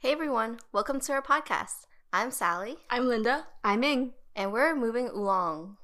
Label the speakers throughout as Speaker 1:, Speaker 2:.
Speaker 1: Hey everyone, welcome to our podcast. I'm Sally,
Speaker 2: I'm Linda.
Speaker 3: I'm Ming.
Speaker 1: and we're moving along.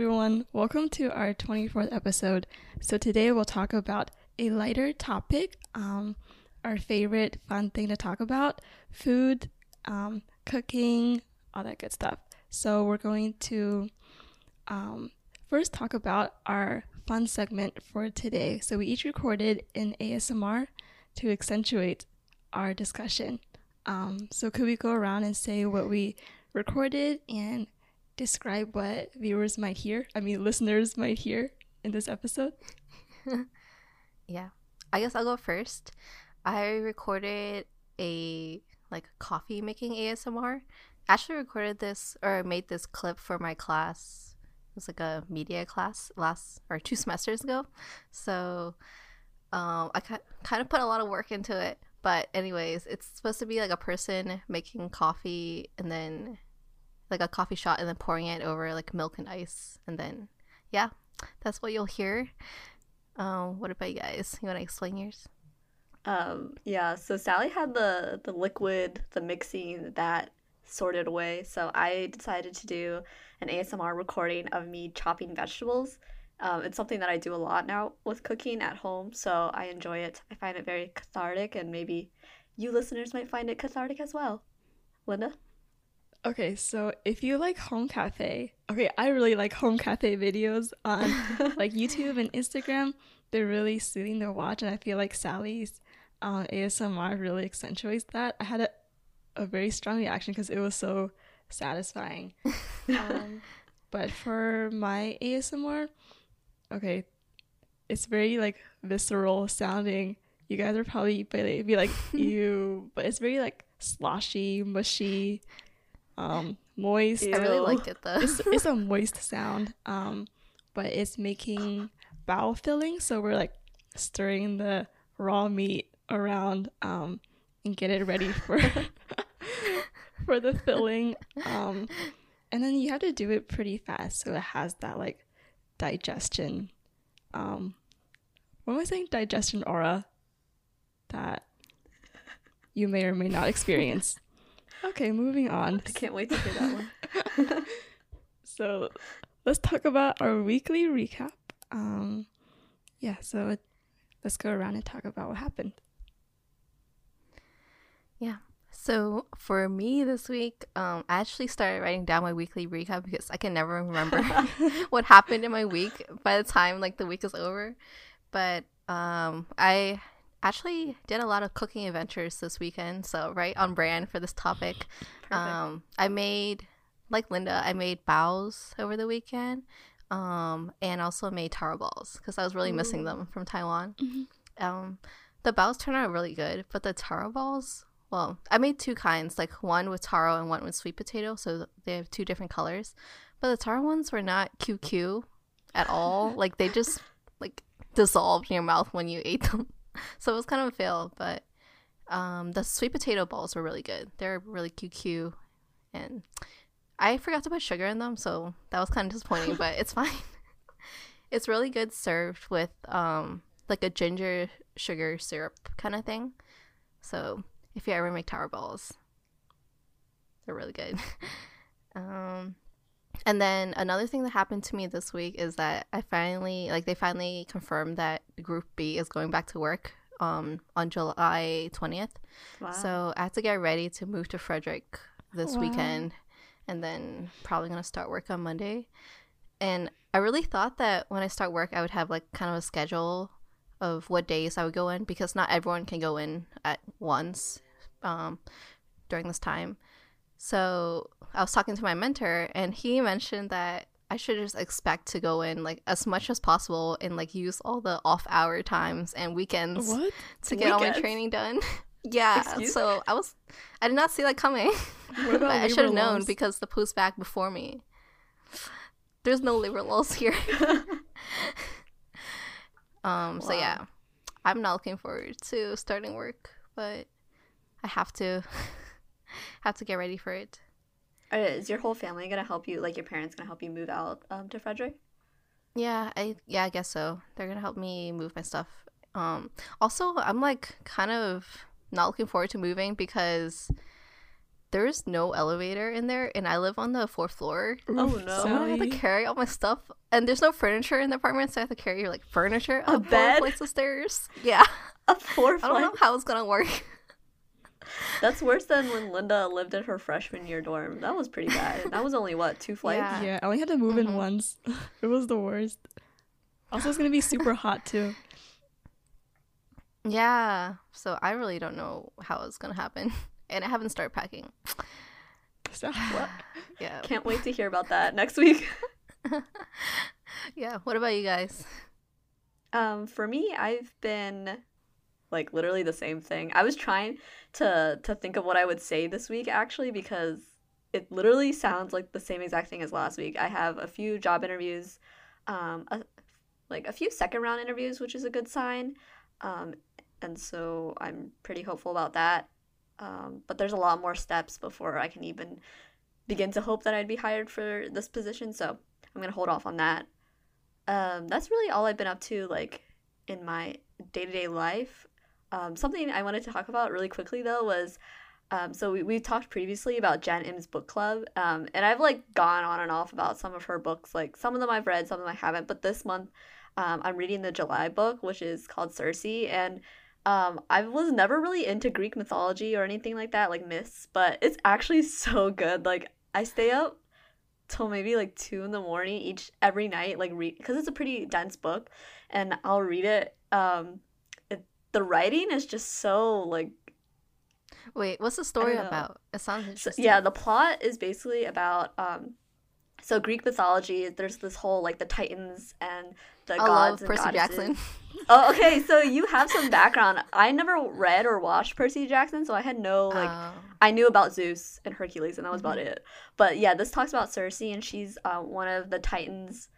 Speaker 2: Everyone, welcome to our 24th episode. So today we'll talk about a lighter topic, um, our favorite fun thing to talk about food, um, cooking, all that good stuff. So we're going to um, first talk about our fun segment for today. So we each recorded an ASMR to accentuate our discussion. Um, so could we go around and say what we recorded and describe what viewers might hear? I mean, listeners might hear in this episode.
Speaker 1: Yeah. I guess I'll go first. I recorded a like coffee making ASMR. Actually recorded this or made this clip for my class. It was like a media class last or two semesters ago. So um I ki- kind of put a lot of work into it. But anyways, it's supposed to be like a person making coffee and then like a coffee shot and then pouring it over like milk and ice and then yeah, that's what you'll hear. Um, what about you guys? You want to explain yours?
Speaker 3: Um, yeah, so Sally had the the liquid, the mixing that sorted away. So I decided to do an ASMR recording of me chopping vegetables. Um, it's something that I do a lot now with cooking at home, so I enjoy it. I find it very cathartic, and maybe you listeners might find it cathartic as well. Linda?
Speaker 2: Okay, so if you like home cafe, okay, I really like home cafe videos on like YouTube and Instagram. They're really soothing to watch, and I feel like Sally's uh, ASMR really accentuates that. I had a, a very strong reaction because it was so satisfying. um, but for my ASMR, okay, it's very like visceral sounding. You guys are probably be be like you, but it's very like sloshy, mushy, um, moist.
Speaker 1: I really
Speaker 3: Ew.
Speaker 1: liked it though.
Speaker 2: It's it's a moist sound, um, but it's making bowl filling. So we're like stirring the raw meat around um, and get it ready for for the filling. Um, and then you have to do it pretty fast so it has that like digestion. Um, what am I saying? Digestion aura that you may or may not experience. Okay, moving on.
Speaker 3: I can't wait to hear that one.
Speaker 2: So let's talk about our weekly recap. Um, yeah, so let's go around and talk about what happened.
Speaker 1: Yeah. So for me this week, um, I actually started writing down my weekly recap because I can never remember what happened in my week by the time like the week is over. But um, I actually did a lot of cooking adventures this weekend, so right on brand for this topic. Um, I made like Linda, I made baos over the weekend, um, and also made taro balls because I was really missing them from Taiwan. Um, the baos turned out really good, but the taro balls, well, I made two kinds, like one with taro and one with sweet potato, so they have two different colors. But the taro ones were not QQ at all. like they just like dissolved in your mouth when you ate them. so it was kind of a fail, but um, the sweet potato balls were really good. They're really QQ, and I forgot to put sugar in them, so that was kind of disappointing. but it's fine. it's really good served with um, like a ginger sugar syrup kind of thing. So if you ever make taro balls, they're really good. um, and then another thing that happened to me this week is that I finally like they finally confirmed that Group B is going back to work um on July twentieth.
Speaker 3: Wow.
Speaker 1: So I had to get ready to move to Frederick this
Speaker 2: Wow.
Speaker 1: weekend, and then probably gonna start work on Monday. And I really thought that when I start work, I would have like kind of a schedule of what days I would go in because not everyone can go in at once um, during this time. So I was talking to my mentor, and he mentioned that I should just expect to go in like as much as possible and like use all the off hour times and weekends
Speaker 2: What?
Speaker 1: to get all my training done. yeah,
Speaker 3: Excuse
Speaker 1: so I was I did not see that coming. I should have known because the post back before me. There's no labor laws here. um so yeah. I'm not looking forward to starting work, but I have to have to get ready for it.
Speaker 3: Is your whole family gonna help you? Like your parents gonna help you move out um, to Frederick?
Speaker 1: Yeah, I yeah, I guess so. They're gonna help me move my stuff. Um, also, I'm like kind of not looking forward to moving because there's no elevator in there, and I live on the fourth floor.
Speaker 3: Oh,
Speaker 2: Oof,
Speaker 3: no.
Speaker 1: So I have to carry all my stuff, and there's no furniture in the apartment, so I have to carry like furniture
Speaker 3: A
Speaker 1: up
Speaker 3: bed?
Speaker 1: four flights of stairs. Yeah,
Speaker 3: A four
Speaker 1: I don't know how it's gonna work.
Speaker 3: That's worse than when Linda lived in her freshman year dorm. That was pretty bad. That was only what two flights?
Speaker 1: Yeah.
Speaker 2: Yeah, I only had to move
Speaker 1: Mhm.
Speaker 2: in once. it was the worst. Also, it's gonna be super hot too.
Speaker 1: Yeah, so I really don't know how it's gonna happen, and I haven't started packing.
Speaker 2: So,
Speaker 3: What?
Speaker 1: Yeah,
Speaker 3: Can't wait to hear about that next week.
Speaker 1: yeah. What about you guys?
Speaker 3: Um, for me, I've been like literally the same thing. I was trying to to think of what I would say this week actually because it literally sounds like the same exact thing as last week. I have a few job interviews, um, a, like a few second round interviews, which is a good sign. Um, and so I'm pretty hopeful about that. Um, but there's a lot more steps before I can even begin to hope that I'd be hired for this position. So I'm gonna hold off on that. Um, that's really all I've been up to, like in my day to day life. Um, something I wanted to talk about really quickly though was, um, so we we talked previously about Jen Im's book club, um, and I've like gone on and off about some of her books. Like some of them I've read, some of them I haven't. But this month, um, I'm reading the July book, which is called Circe, and um, I was never really into Greek mythology or anything like that, like myths, but it's actually so good. Like I stay up till maybe like two in the morning each every night, like read because it's a pretty dense book, and I'll read it. Um, the writing is just so like
Speaker 1: Wait, what's the story about? It sounds
Speaker 3: so,
Speaker 1: interesting.
Speaker 3: yeah, the plot is basically about um, so Greek mythology. There's this whole like the Titans and the
Speaker 1: I
Speaker 3: gods
Speaker 1: love
Speaker 3: and
Speaker 1: Percy
Speaker 3: goddesses.
Speaker 1: Jackson.
Speaker 3: Oh, okay. So you have some background. I never read or watched Percy Jackson, so I had no like.
Speaker 1: Oh.
Speaker 3: I knew about Zeus and Hercules, and that was about
Speaker 1: Mm-hmm.
Speaker 3: it. But yeah, this talks about Circe, and she's uh, one of the Titans,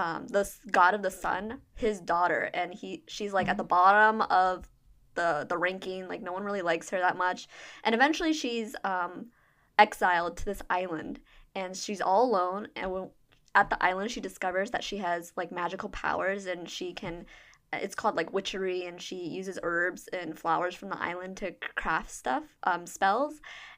Speaker 3: um, the god of the sun, his daughter, and he she's like at
Speaker 1: Mm-hmm.
Speaker 3: the bottom of the the ranking. Like no one really likes her that much, and eventually she's um, exiled to this island, and she's all alone. And when, at the island, she discovers that she has like magical powers, and she can. It's called like witchery, and she uses herbs and flowers from the island to craft stuff, um, spells.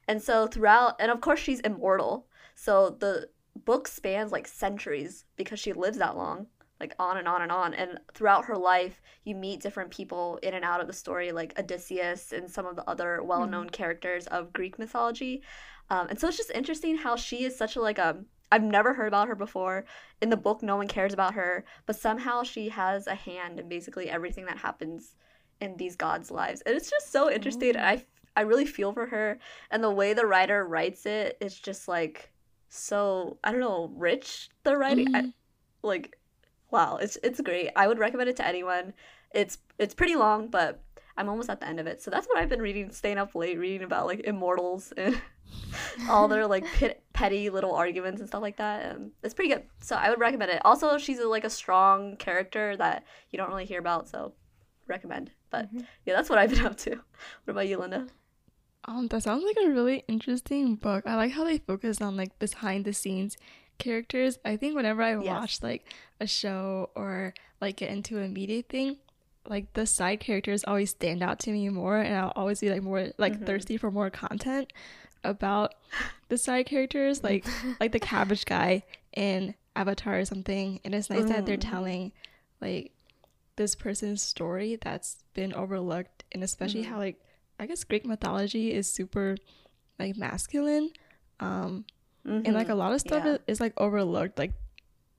Speaker 3: And so throughout, and of course she's immortal. So the book spans like centuries because she lives that long, like on and on and on. And throughout her life, you meet different people in and out of the story, like Odysseus and some of the other well-known characters of Greek mythology. Um, and so it's just interesting how she is such a like a I've never heard about her before. In the book, no one cares about her, but somehow she has a hand in basically everything that happens in these gods' lives. And it's just so interesting. And I, I really feel for her. And the way the writer writes it is just like so, I don't know, rich, the writing. I,
Speaker 2: Mhm.
Speaker 3: like, wow, it's, it's great. I would recommend it to anyone. It's, it's pretty long, but I'm almost at the end of it. So that's what I've been reading, staying up late, reading about like immortals and all their like pit, petty little arguments and stuff like that. Um, it's pretty good. So I would recommend it. Also, she's a, like a strong character that you don't really hear about, so recommend. But
Speaker 1: Mhm.
Speaker 3: yeah, that's what I've been up to. What about you, Linda?
Speaker 2: Um, that sounds like a really interesting book. I like how they focus on like behind the scenes characters. I think whenever I
Speaker 3: Yes.
Speaker 2: watch like a show or like get into a media thing, like the side characters always stand out to me more, and I'll always be like more like
Speaker 3: Mhm.
Speaker 2: thirsty for more content. about the side characters, like like the cabbage guy in Avatar or something. And it's nice that they're
Speaker 3: Mm.
Speaker 2: telling like this person's story that's been overlooked, and especially
Speaker 3: Mhm.
Speaker 2: how like I guess Greek mythology is super like masculine. Um, and like a
Speaker 3: Mhm.
Speaker 2: lot of stuff
Speaker 3: Yeah.
Speaker 2: is, is like overlooked like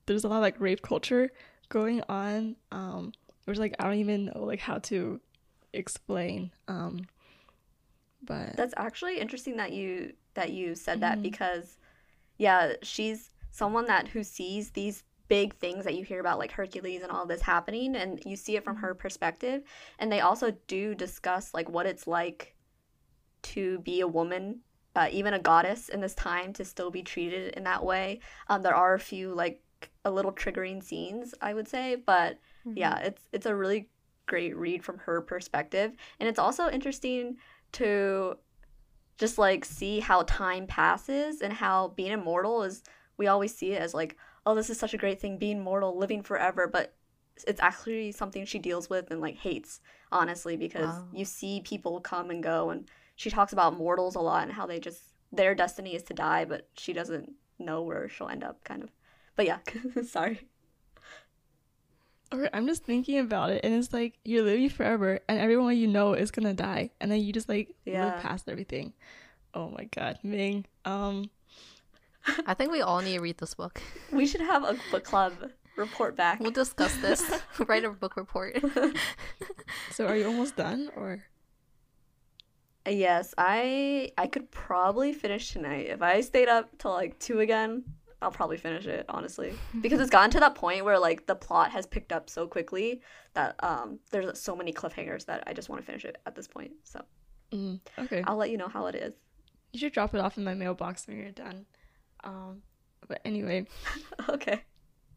Speaker 2: there's a lot of like rape culture going on um which like i don't even know like how to explain um but
Speaker 3: That's actually interesting that you that you said that
Speaker 2: Mhm.
Speaker 3: because yeah, she's someone that who sees these big things that you hear about like Hercules and all this happening and you see it from her perspective. And they also do discuss like what it's like to be a woman uh, even a goddess in this time to still be treated in that way. Um, there are a few like a little triggering scenes i would say but yeah it's it's a really great read from her perspective. And it's also interesting to just like see how time passes and how being immortal is we always see it as like oh this is such a great thing being mortal living forever but it's actually something she deals with and like hates honestly because
Speaker 1: Wow.
Speaker 3: you see people come and go and she talks about mortals a lot and how they just their destiny is to die but she doesn't know where she'll end up kind of but yeah sorry
Speaker 2: okay, i'm just thinking about it and it's like you're living forever and everyone you know is gonna die and then you just like
Speaker 3: Yeah.
Speaker 2: live past everything oh my god ming um
Speaker 1: I think we all need to read this book.
Speaker 3: we should have a book club report back
Speaker 1: We'll discuss this. Write a book report.
Speaker 2: so are you almost done or
Speaker 3: Yes, I I could probably finish tonight. If I stayed up till like 2 again, I'll probably finish it, honestly. Because it's gotten to that point where like the plot has picked up so quickly that um there's so many cliffhangers that I just want to finish it at this point. So,
Speaker 2: mm, okay
Speaker 3: I'll let you know how it is.
Speaker 2: you should drop it off in my mailbox when you're done um but anyway
Speaker 3: okay.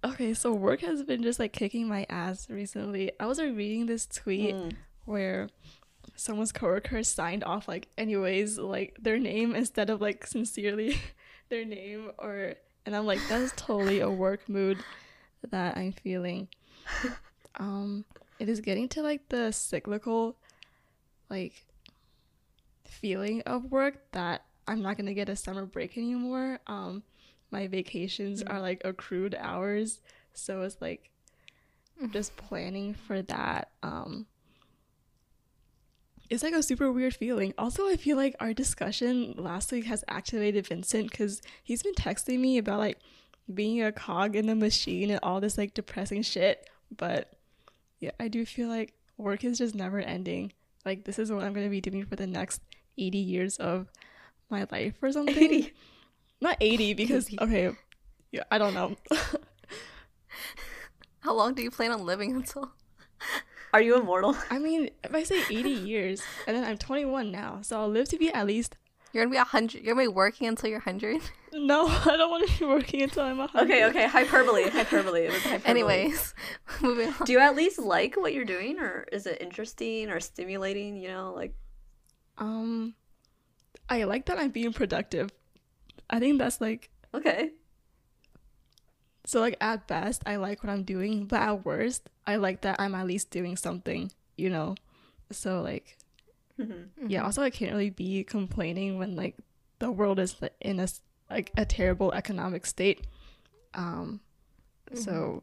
Speaker 2: Okay, so work has been just like kicking my ass recently. I was like, reading this tweet
Speaker 3: Mm.
Speaker 2: where someone's coworker signed off like anyways like their name instead of like sincerely their name or and I'm like that's totally a work mood that I'm feeling. Um it is getting to like the cyclical like feeling of work that I'm not to get a summer break anymore. Um my vacations
Speaker 3: Mm.
Speaker 2: are like accrued hours, so it's like just planning for that um it's like a super weird feeling. Also, I feel like our discussion last week has activated Vincent because he's been texting me about like being a cog in the machine and all this like depressing shit. But yeah, I do feel like work is just never ending. Like, this is what I'm going to be doing for the next 80 years of my life or something.
Speaker 3: 80.
Speaker 2: Not 80 because,
Speaker 1: 80.
Speaker 2: okay, yeah, I don't know.
Speaker 1: How long do you plan on living until?
Speaker 3: Are you immortal?
Speaker 2: I mean, if I say 80 years and then I'm 21 now, so I'll live to be at least.
Speaker 1: You're gonna be a hundred. You're gonna be working until you're hundred.
Speaker 2: No, I don't want to be working until I'm 100.
Speaker 3: Okay, okay, hyperbole, hyperbole. It was hyperbole.
Speaker 1: Anyways, moving on.
Speaker 3: do you at least like what you're doing or is it interesting or stimulating, you know, like
Speaker 2: Um, I like that I'm being productive. I think that's like
Speaker 3: okay.
Speaker 2: so. Like at best, I like what I'm doing, but at worst, I like that I'm at least doing something. You know, so like
Speaker 3: Mhm.
Speaker 2: yeah. Also, I can't really be complaining when like the world is in a like a terrible economic state. Um, so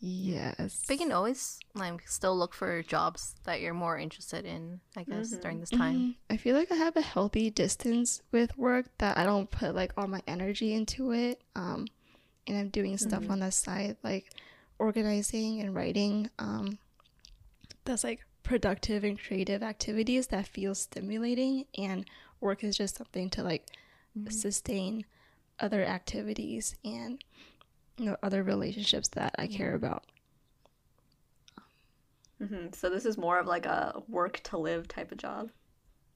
Speaker 2: yes.
Speaker 1: But you can always like still look for jobs that you're more interested in. I guess
Speaker 3: Mhm.
Speaker 1: during this time.
Speaker 2: Mhm. I feel like I have a healthy distance with work that I don't put like all my energy into it. Um, and I'm doing stuff
Speaker 3: Mhm.
Speaker 2: on the side like organizing and writing. Um, that's like productive and creative activities that feel stimulating, and work is just something to like
Speaker 1: Mhm.
Speaker 2: sustain other activities and know other relationships that I care about.
Speaker 3: hmm So this is more of like a work to live type of job.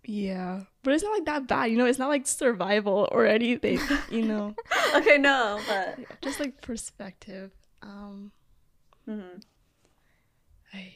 Speaker 2: Yeah, but it's not like that bad. You know, it's not like survival or anything. You know.
Speaker 3: okay, no, but
Speaker 2: just like perspective. Um,
Speaker 3: mhm.
Speaker 2: I...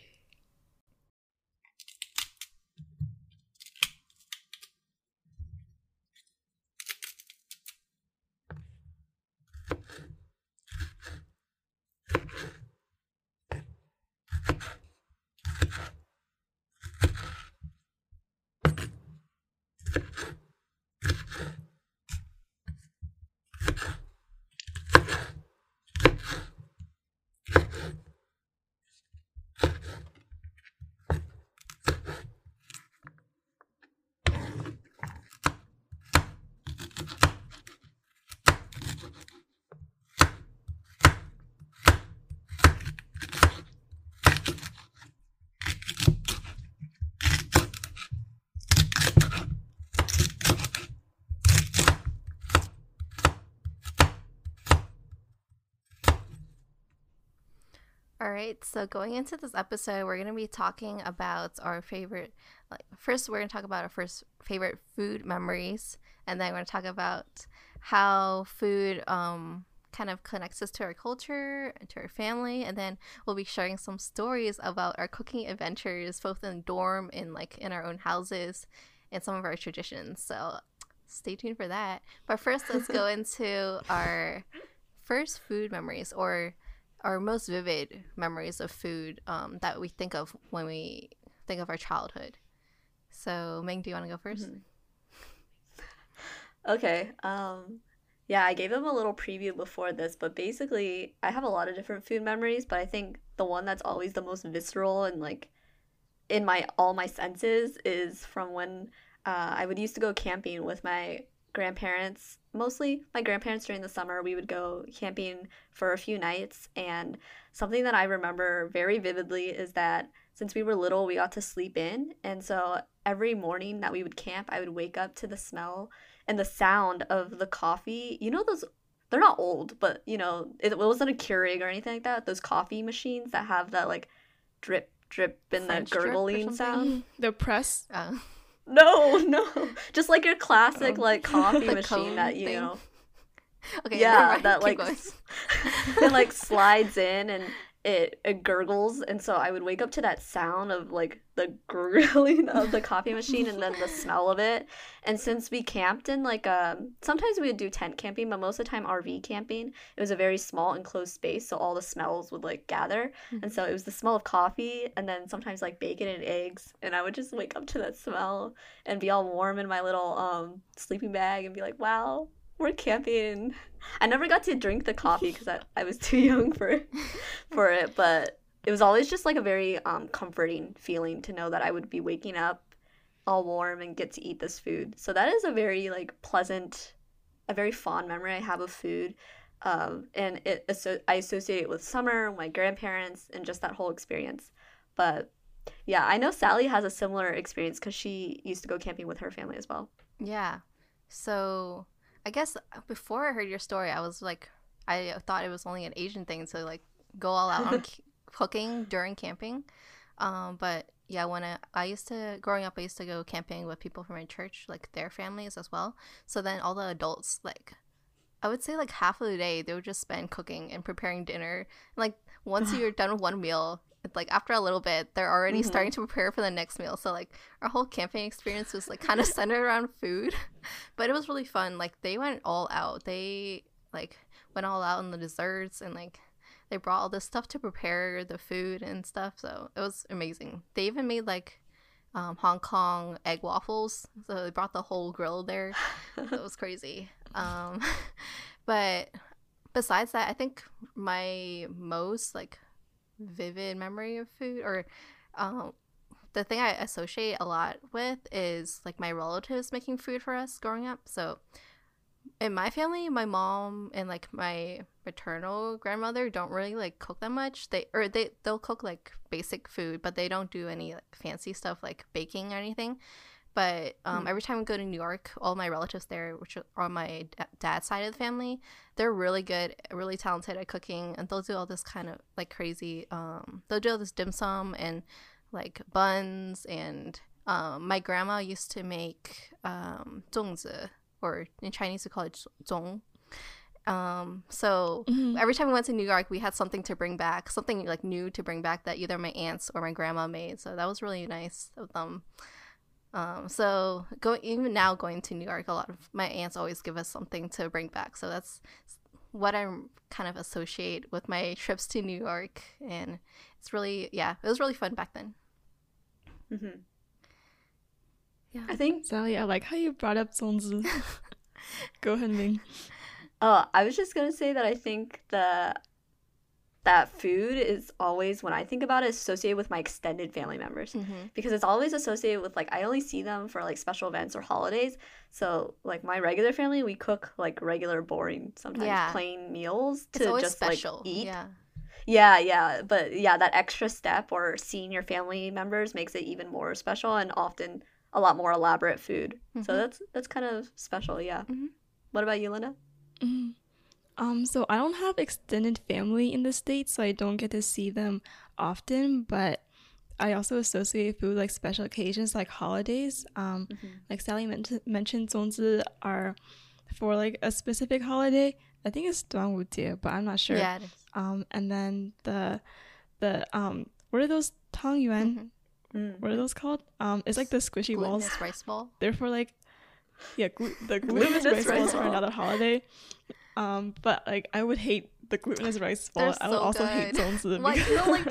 Speaker 1: All right, so going into this episode, we're going to be talking about our favorite. Like, first, we're going to talk about our first favorite food memories, and then we're going to talk about how food um, kind of connects us to our culture and to our family, and then we'll be sharing some stories about our cooking adventures, both in dorm and like in our own houses, and some of our traditions. So, stay tuned for that. But first, let's go into our first food memories or our most vivid memories of food um, that we think of when we think of our childhood. So, Ming, do you want to go 1st
Speaker 3: Mm-hmm. Okay. Um, yeah, I gave them a little preview before this, but basically, I have a lot of different food memories, but I think the one that's always the most visceral and like in my all my senses is from when uh, I would used to go camping with my grandparents. Mostly my grandparents during the summer, we would go camping for a few nights, and something that I remember very vividly is that since we were little, we got to sleep in, and so every morning that we would camp, I would wake up to the smell and the sound of the coffee. You know those they're not old, but you know, it, wasn't a Keurig or anything like that. Those coffee machines that have that like drip drip and
Speaker 1: French
Speaker 3: that gurgling sound.
Speaker 2: The press.
Speaker 1: Uh,
Speaker 3: No, no. Just like your classic
Speaker 2: Oh.
Speaker 3: like coffee machine that, you
Speaker 1: thing.
Speaker 3: know,
Speaker 1: okay,
Speaker 3: yeah, that like it like slides in and it, it gurgles and so I would wake up to that sound of like the gurgling of the coffee machine and then the smell of it. And since we camped in like um sometimes we would do tent camping, but most of the time RV camping, it was a very small enclosed space, so all the smells would like gather. And so it was the smell of coffee and then sometimes like bacon and eggs and I would just wake up to that smell and be all warm in my little um sleeping bag and be like, "Wow, we're camping." I never got to drink the coffee because I, I was too young for for it, but it was always just like a very um comforting feeling to know that I would be waking up all warm and get to eat this food. So that is a very like pleasant, a very fond memory I have of food. Um, and it asso- I associate it with summer, my grandparents, and just that whole experience. But yeah, I know Sally has a similar experience because she used to go camping with her family as well.
Speaker 1: Yeah. So I guess before I heard your story, I was like, I thought it was only an Asian thing to like go all out on cooking during camping. Um, but yeah, when I, I used to growing up, I used to go camping with people from my church, like their families as well. So then all the adults, like, I would say like half of the day they would just spend cooking and preparing dinner. Like once you're done with one meal, like after a little bit, they're already
Speaker 3: Mhm.
Speaker 1: starting to prepare for the next meal. So like our whole camping experience was like kind of centered around food, but it was really fun. Like they went all out. They like went all out on the desserts and like they brought all this stuff to prepare the food and stuff. So it was amazing. They even made like um, Hong Kong egg waffles. So they brought the whole grill there. it was crazy. Um, but besides that, I think my most like vivid memory of food or um, the thing I associate a lot with is like my relatives making food for us growing up. So in my family, my mom and like my maternal grandmother don't really like cook that much. They or they they'll cook like basic food, but they don't do any like fancy stuff like baking or anything but um,
Speaker 3: mm.
Speaker 1: every time we go to New York, all my relatives there, which are on my d- dad's side of the family, they're really good, really talented at cooking, and they'll do all this kind of like crazy. Um, they'll do all this dim sum and like buns, and um, my grandma used to make um, zongzi, or in Chinese we call it zong. Um, so
Speaker 2: mm-hmm.
Speaker 1: every time we went to New York, we had something to bring back, something like new to bring back that either my aunts or my grandma made. So that was really nice of them. Um, so going even now going to New York, a lot of my aunts always give us something to bring back. So that's what I'm kind of associate with my trips to New York, and it's really yeah, it was really fun back then.
Speaker 3: hmm
Speaker 1: Yeah.
Speaker 3: I think
Speaker 2: Sally, I like how you brought up 粽子. Go ahead, Ming.
Speaker 3: Oh, I was just gonna say that I think the that food is always when I think about it associated with my extended family members
Speaker 1: Mm-hmm.
Speaker 3: because it's always associated with like I only see them for like special events or holidays. So like my regular family, we cook like regular boring sometimes
Speaker 1: Yeah.
Speaker 3: plain meals to just
Speaker 1: special.
Speaker 3: like eat.
Speaker 1: Yeah.
Speaker 3: Yeah, yeah, but yeah, that extra step or seeing your family members makes it even more special and often a lot more elaborate food. So
Speaker 1: Mhm.
Speaker 3: that's that's kind of special, yeah.
Speaker 1: Mhm.
Speaker 3: What about you, Linda?
Speaker 2: Um, so I don't have extended family in the States, so I don't get to see them often, but I also associate food like special occasions like holidays. Um,
Speaker 3: mm-hmm.
Speaker 2: Like Sally men- mentioned, zongzi are for like a specific holiday. I think it's Duanwujie, but I'm not sure.
Speaker 1: Yeah,
Speaker 2: Um, and then the the um, what are those tangyuan?
Speaker 1: Mm-hmm.
Speaker 3: Mm.
Speaker 2: What are those called? Um, it's like the squishy balls.
Speaker 1: Rice ball.
Speaker 2: They're for like yeah, glu- the
Speaker 3: glutinous
Speaker 2: rice balls
Speaker 3: for
Speaker 2: another holiday. Um, but like I would hate the glutinous rice ball.
Speaker 1: They're
Speaker 2: I would
Speaker 1: so
Speaker 2: also hate
Speaker 1: good.
Speaker 2: zongzi
Speaker 1: Like,
Speaker 2: because
Speaker 1: you don't like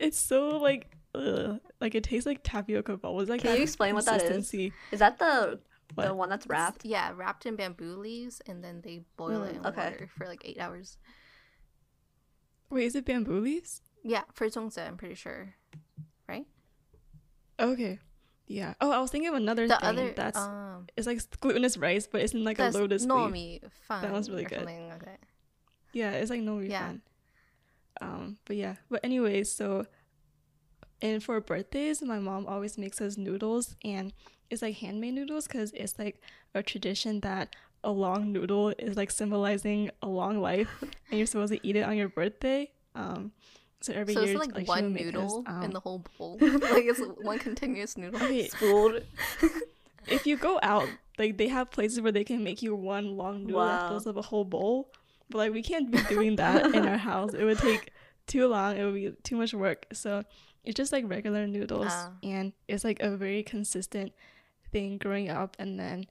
Speaker 2: it's so like, ugh, like it tastes like tapioca bubbles. Like
Speaker 3: Can
Speaker 2: that
Speaker 3: you explain what that is? Is that the the one that's wrapped?
Speaker 1: Yeah, wrapped in bamboo leaves, and then they boil
Speaker 3: Mm,
Speaker 1: it in
Speaker 3: okay.
Speaker 1: water for like eight hours.
Speaker 2: Wait, is it bamboo leaves?
Speaker 1: Yeah, for zongzi, I'm pretty sure. Right?
Speaker 2: Okay, yeah. Oh, I was thinking of another
Speaker 1: The
Speaker 2: thing
Speaker 1: other
Speaker 2: that's
Speaker 1: um,
Speaker 2: it's like glutinous rice, but it's in like a lotus leaf.
Speaker 1: nomi fan.
Speaker 2: one's really good.
Speaker 1: Like.
Speaker 2: Yeah, it's like no
Speaker 1: Yeah.
Speaker 2: refund. Um, but yeah. But anyways, so and for birthdays, my mom always makes us noodles, and it's like handmade noodles because it's like a tradition that a long noodle is like symbolizing a long life, and you're supposed to eat it on your birthday. Um, so every
Speaker 1: So
Speaker 2: year,
Speaker 1: it's like,
Speaker 2: she
Speaker 1: one
Speaker 2: would make us,
Speaker 1: noodle
Speaker 2: um,
Speaker 1: in the whole bowl. like it's one continuous noodle.
Speaker 2: Okay,
Speaker 3: Spooled.
Speaker 2: if you go out, like they have places where they can make you one long noodle that
Speaker 3: Wow.
Speaker 2: fills up a whole bowl. But like we can't be doing that in our house. It would take too long. It would be too much work. So it's just like regular noodles,
Speaker 1: Ah.
Speaker 2: and it's like a very consistent thing growing up. And then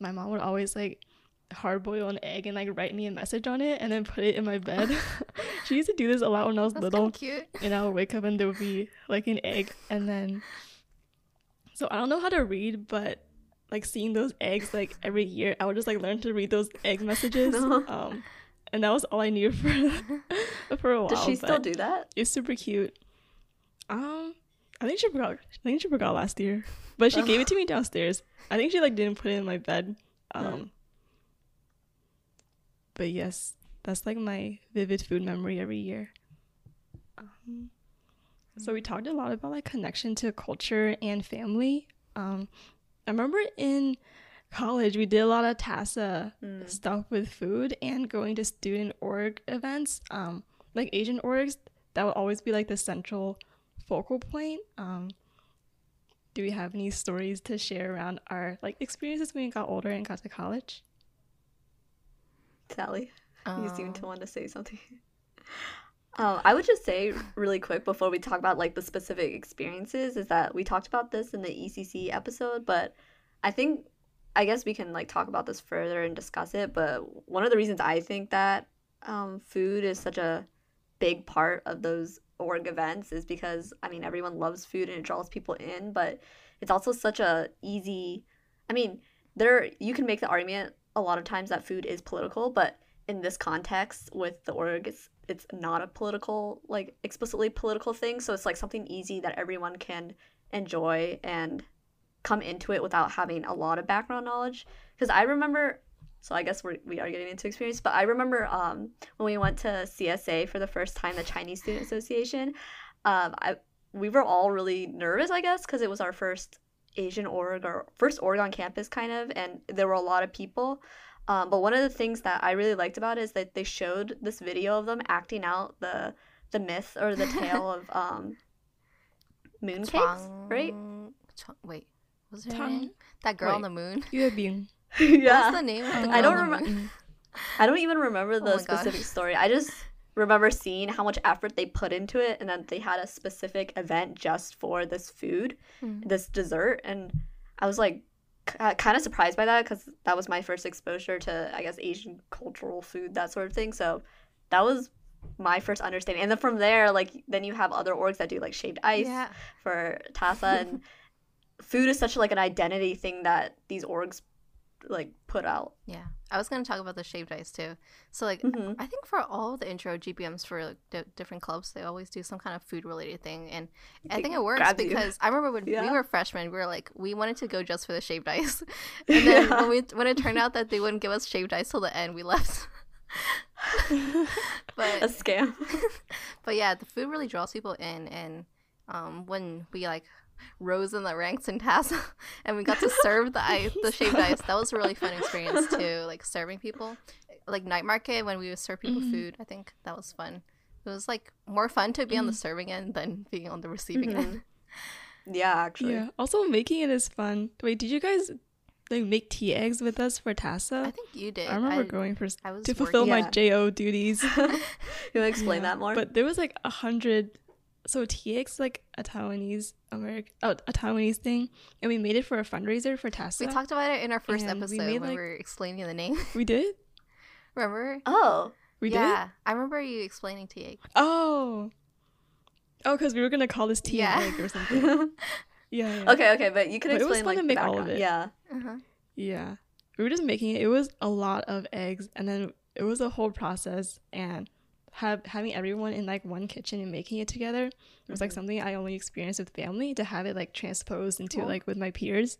Speaker 2: my mom would always like hard boil an egg and like write me a message on it and then put it in my bed. she used to do this a lot when I was
Speaker 1: That's
Speaker 2: little
Speaker 1: cute.
Speaker 2: and I would wake up and there would be like an egg and then so I don't know how to read but like seeing those eggs like every year I would just like learn to read those egg messages um and that was all I knew for for a while
Speaker 3: Does she still do that?
Speaker 2: it's super cute um I think she forgot I think she forgot last year but she gave it to me downstairs I think she like didn't put it in my bed um. But yes that's like my vivid food memory every year um, so we talked a lot about like connection to culture and family. Um, I remember in college we did a lot of TASA
Speaker 3: Mm.
Speaker 2: stuff with food and going to student org events, um, like Asian orgs. That would always be like the central focal point. Um, do we have any stories to share around our like experiences when we got older and got to college?
Speaker 3: Sally, you seem to
Speaker 1: Um,
Speaker 3: want to say something. Um, I would just say really quick before we talk about like the specific experiences is that we talked about this in the ECC episode, but I think I guess we can like talk about this further and discuss it. But one of the reasons I think that um, food is such a big part of those org events is because I mean everyone loves food and it draws people in, but it's also such a easy. I mean, there you can make the argument a lot of times that food is political, but in this context with the org, it's it's not a political like explicitly political thing. So it's like something easy that everyone can enjoy and come into it without having a lot of background knowledge. Because I remember, so I guess we're, we are getting into experience, but I remember um, when we went to CSA for the first time, the Chinese Student Association, um, I we were all really nervous, I guess, because it was our first Asian org or first org on campus, kind of, and there were a lot of people. Um, but one of the things that I really liked about it is that they showed this video of them acting out the the myth or the tale of um, mooncakes, right?
Speaker 1: Chang- Chang- wait, what's her
Speaker 2: Tang-
Speaker 1: name? That girl on the moon.
Speaker 2: Yuebing.
Speaker 3: yeah,
Speaker 1: What's the name of the girl
Speaker 3: I don't
Speaker 1: on the
Speaker 3: remem-
Speaker 1: moon?
Speaker 3: I don't even remember the
Speaker 1: Oh my gosh.
Speaker 3: specific story. I just remember seeing how much effort they put into it, and then they had a specific event just for this food,
Speaker 1: Hmm.
Speaker 3: this dessert, and I was like kind of surprised by that because that was my first exposure to, I guess, Asian cultural food, that sort of thing. So that was my first understanding, and then from there, like then you have other orgs that do like shaved ice
Speaker 1: Yeah.
Speaker 3: for TASA, and food is such like an identity thing that these orgs like put out.
Speaker 1: Yeah, I was gonna talk about the shaved ice too. So like,
Speaker 3: Mhm.
Speaker 1: I think for all the intro GPMs for like, di- different clubs, they always do some kind of food related thing, and I think it works
Speaker 3: you.
Speaker 1: because I remember when we were freshmen, we were like, we wanted to go just for the shaved ice, and then
Speaker 3: Yeah.
Speaker 1: when we when it turned out that they wouldn't give us shaved ice till the end, we left. But a
Speaker 3: scam.
Speaker 1: but yeah, the food really draws people in, and um, when we like rose in the ranks in TASA, and we got to serve the ice, the shaved ice. That was a really fun experience too, like serving people, like night market when we would serve people
Speaker 2: Mhm.
Speaker 1: food. I think that was fun. It was like more fun to be on the
Speaker 2: Mhm.
Speaker 1: serving end than being on the receiving
Speaker 3: Mhm.
Speaker 1: end.
Speaker 3: Yeah, actually.
Speaker 2: Yeah. Also, making it is fun. Wait, did you guys like make tea eggs with us for TASA?
Speaker 1: I think you did.
Speaker 2: I remember going for
Speaker 1: I was
Speaker 2: to fulfill my
Speaker 3: Yeah.
Speaker 2: JO duties.
Speaker 3: you want to explain
Speaker 2: Yeah,
Speaker 3: that more?
Speaker 2: But there was like a hundred. So Tea eggs like a Taiwanese American, oh, a Taiwanese thing, and we made it for a fundraiser for TASA.
Speaker 1: We talked about it in our first
Speaker 2: And we
Speaker 1: episode
Speaker 2: made,
Speaker 1: when
Speaker 2: like-
Speaker 1: we were explaining the name.
Speaker 2: We did.
Speaker 1: Remember?
Speaker 3: oh,
Speaker 2: We did.
Speaker 1: yeah, I remember you explaining to egg.
Speaker 2: Oh. Oh, because we were gonna call this tea
Speaker 1: Yeah.
Speaker 2: and or something. Yeah. yeah.
Speaker 3: okay, okay, but you can
Speaker 2: But it was
Speaker 3: explain
Speaker 2: fun
Speaker 3: like
Speaker 2: to
Speaker 3: the
Speaker 2: make all of
Speaker 3: background.
Speaker 2: it.
Speaker 3: Yeah.
Speaker 1: Uh-huh.
Speaker 2: Yeah. We were just making it. It was a lot of eggs, and then it was a whole process. And have having everyone in like one kitchen and making it together was like
Speaker 3: Mhm.
Speaker 2: something I only experienced with family. To have it like transposed into
Speaker 3: Cool.
Speaker 2: like with my peers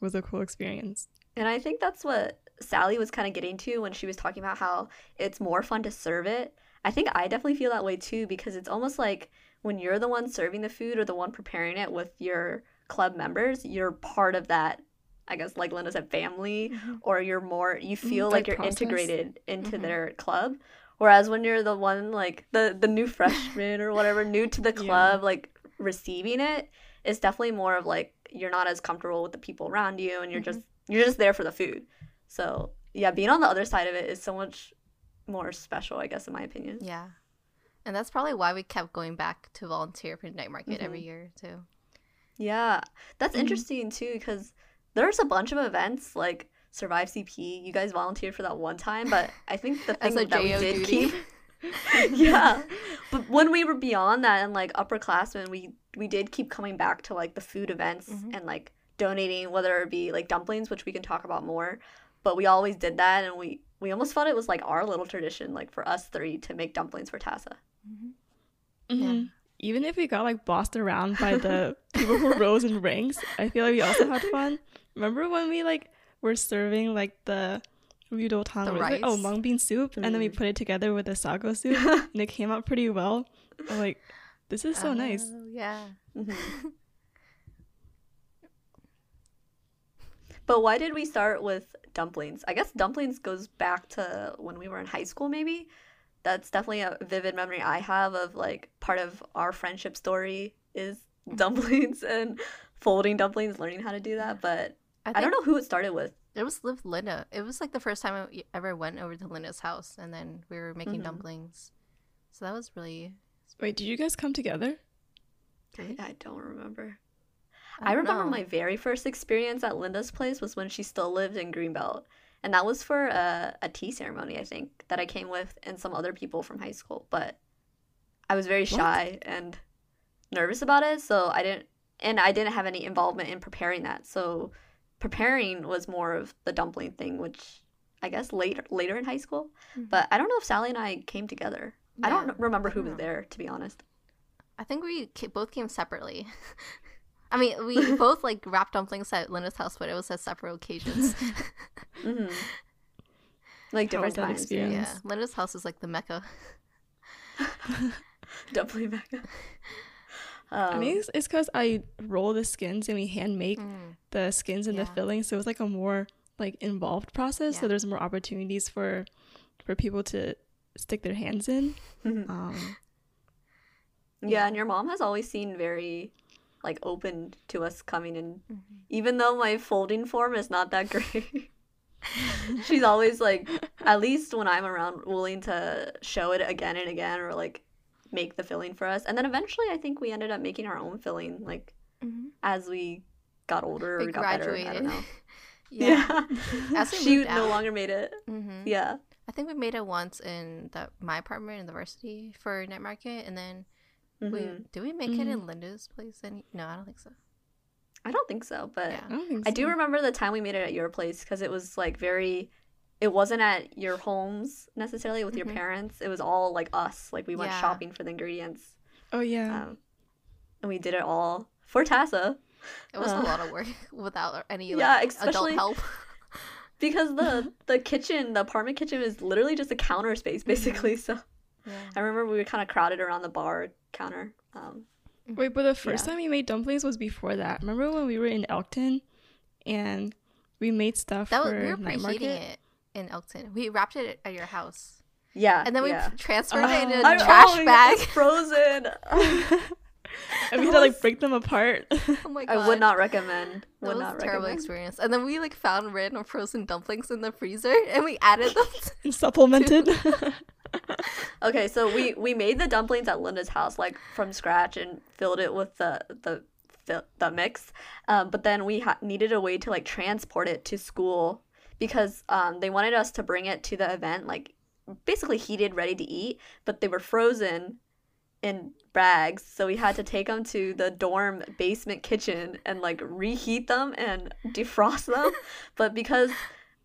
Speaker 2: was a cool experience.
Speaker 3: And I think that's what Sally was kind of getting to when she was talking about how it's more fun to serve it. I think I definitely feel that way too because it's almost like when you're the one serving the food or the one preparing it with your club members, you're part of that, I guess, like Linda said, family, or you're more, you feel
Speaker 2: Mhm,
Speaker 3: like
Speaker 2: like
Speaker 3: you're
Speaker 2: process.
Speaker 3: integrated into
Speaker 1: Mhm.
Speaker 3: their club. Whereas when you're the one, like the, the new freshman or whatever, new to the
Speaker 2: Yeah.
Speaker 3: club, like receiving it, it's definitely more of like you're not as comfortable with the people around you and you're
Speaker 1: Mhm.
Speaker 3: just you're just there for the food. So yeah, being on the other side of it is so much more special, I guess, in my opinion.
Speaker 1: Yeah. And that's probably why we kept going back to volunteer for the night market every
Speaker 3: Mhm.
Speaker 1: year too.
Speaker 3: Yeah, that's
Speaker 2: Mhm.
Speaker 3: interesting too because there's a bunch of events like Survive CP. You guys volunteered for that one time, but I think the thing
Speaker 1: As a
Speaker 3: that we did
Speaker 1: duty.
Speaker 3: keep yeah but when we were beyond that and like upperclassmen we we did keep coming back to like the food events
Speaker 1: Mhm.
Speaker 3: and like donating whether it be like dumplings which we can talk about more but we always did that and we we almost felt it was like our little tradition like for us three to make dumplings for TASA
Speaker 2: Mhm. Even if we got like bossed around by the people who rose in ranks, I feel like we also had fun. Remember when we like were serving like the lüdou tang,
Speaker 1: The
Speaker 2: or was oh
Speaker 1: rice?
Speaker 2: mung bean soup, and then we
Speaker 3: Mm.
Speaker 2: put it together with the sago soup, and it came out pretty well. I'm like, this is so nice.
Speaker 1: Oh, Yeah.
Speaker 3: Mhm. but why did we start with dumplings i guess dumplings goes back to when we were in high school maybe that's definitely a vivid memory i have of like part of our friendship story is dumplings and folding dumplings learning how to do that but
Speaker 1: I,
Speaker 3: i don't know who it started with
Speaker 1: It was with Linda. It was like the first time I ever went over to Linda's house, and then we were making
Speaker 3: Mhm.
Speaker 1: dumplings. So that was really.
Speaker 2: Wait, did you guys come together?
Speaker 3: i, I don't remember
Speaker 1: I,
Speaker 3: I,
Speaker 1: don't
Speaker 3: remember
Speaker 1: know.
Speaker 3: my very first experience at Linda's place was when she still lived in Greenbelt. And that was for a, a tea ceremony, I think, that I came with and some other people from high school. But I was very
Speaker 2: What?
Speaker 3: shy and nervous about it. So I didn't, and I didn't have any involvement in preparing that. So preparing was more of the dumpling thing, which I guess later later in high school.
Speaker 1: Mhm.
Speaker 3: But I don't know if Sally and I came together. I don't remember who was there, to be honest.
Speaker 1: I think we both came separately. I mean, we both like wrapped dumplings at Linda's house, but it was at separate occasions.
Speaker 3: hmm Like different
Speaker 2: that
Speaker 3: times.
Speaker 2: experience?
Speaker 1: yeah, Linda's house is like the mecca.
Speaker 3: Dumpling Mecca.
Speaker 2: I
Speaker 3: Um,
Speaker 2: think it's- it's because I roll the skins and we hand make
Speaker 1: Mm.
Speaker 2: the skins and the
Speaker 1: Yeah.
Speaker 2: filling, so it's like a more like involved process. So there's more opportunities for for people to stick their hands in. Um,
Speaker 3: Yeah, and your mom has always seemed very like open to us coming in
Speaker 1: Mhm.
Speaker 3: even though my folding form is not that great. She's always like at least when I'm around willing to show it again and again or like make the filling for us. And then eventually I think we ended up making our own filling like
Speaker 1: Mhm.
Speaker 3: as we got older or
Speaker 1: We
Speaker 3: we got better. I
Speaker 1: graduated.
Speaker 3: don't know.
Speaker 1: yeah. As we
Speaker 3: she no
Speaker 1: out.
Speaker 3: longer made it.
Speaker 1: hmm
Speaker 3: Yeah.
Speaker 1: I think we made it once in the my apartment in the varsity for night market, and then we
Speaker 3: Mhm.
Speaker 1: did we make it in Linda's place? And No, I don't think so.
Speaker 3: I don't think so, but
Speaker 1: Yeah.
Speaker 2: I don't think
Speaker 3: I do remember the time we made it at your place because it was like very. It wasn't at your homes necessarily with your
Speaker 1: Mhm.
Speaker 3: parents. It was all like us. Like we went
Speaker 1: Yeah.
Speaker 3: shopping for the ingredients,
Speaker 2: Oh yeah.
Speaker 3: um, and we did it all for TASA
Speaker 1: It was
Speaker 3: Uh.
Speaker 1: a lot of work without any like,
Speaker 3: Yeah,
Speaker 1: adult
Speaker 3: especially-
Speaker 1: help.
Speaker 3: because the the kitchen, the apartment kitchen, is literally just a counter space
Speaker 1: Mm-hmm.
Speaker 3: basically. So
Speaker 1: yeah.
Speaker 3: I remember we were kind of crowded around the bar counter. Um,
Speaker 2: Wait, but the first
Speaker 3: Yeah.
Speaker 2: time we made dumplings was before that. Remember when we were in Elkton and we made stuff
Speaker 1: That was
Speaker 2: for
Speaker 1: we were
Speaker 2: night market?
Speaker 1: it in Elkton. We wrapped it at your house,
Speaker 3: Yeah.
Speaker 1: and then we
Speaker 3: yeah.
Speaker 1: p- transferred it in a
Speaker 2: Oh.
Speaker 3: I-
Speaker 1: trash
Speaker 3: oh,
Speaker 1: bag.
Speaker 3: it's frozen.
Speaker 2: and we had to like break them apart.
Speaker 1: oh my god!
Speaker 3: I would not recommend.
Speaker 1: That
Speaker 3: Would
Speaker 1: was
Speaker 3: not
Speaker 1: a terrible
Speaker 3: recommend.
Speaker 1: experience. And then we like found random frozen dumplings in the freezer, and we added them. to-
Speaker 2: supplemented.
Speaker 3: Okay, so we we made the dumplings at Linda's house like from scratch and filled it with the the the, the mix. Um, but then we ha- needed a way to like transport it to school because um, they wanted us to bring it to the event like basically heated, ready to eat, but they were frozen in bags, so we had to take them to the dorm basement kitchen and like reheat them and defrost them. but because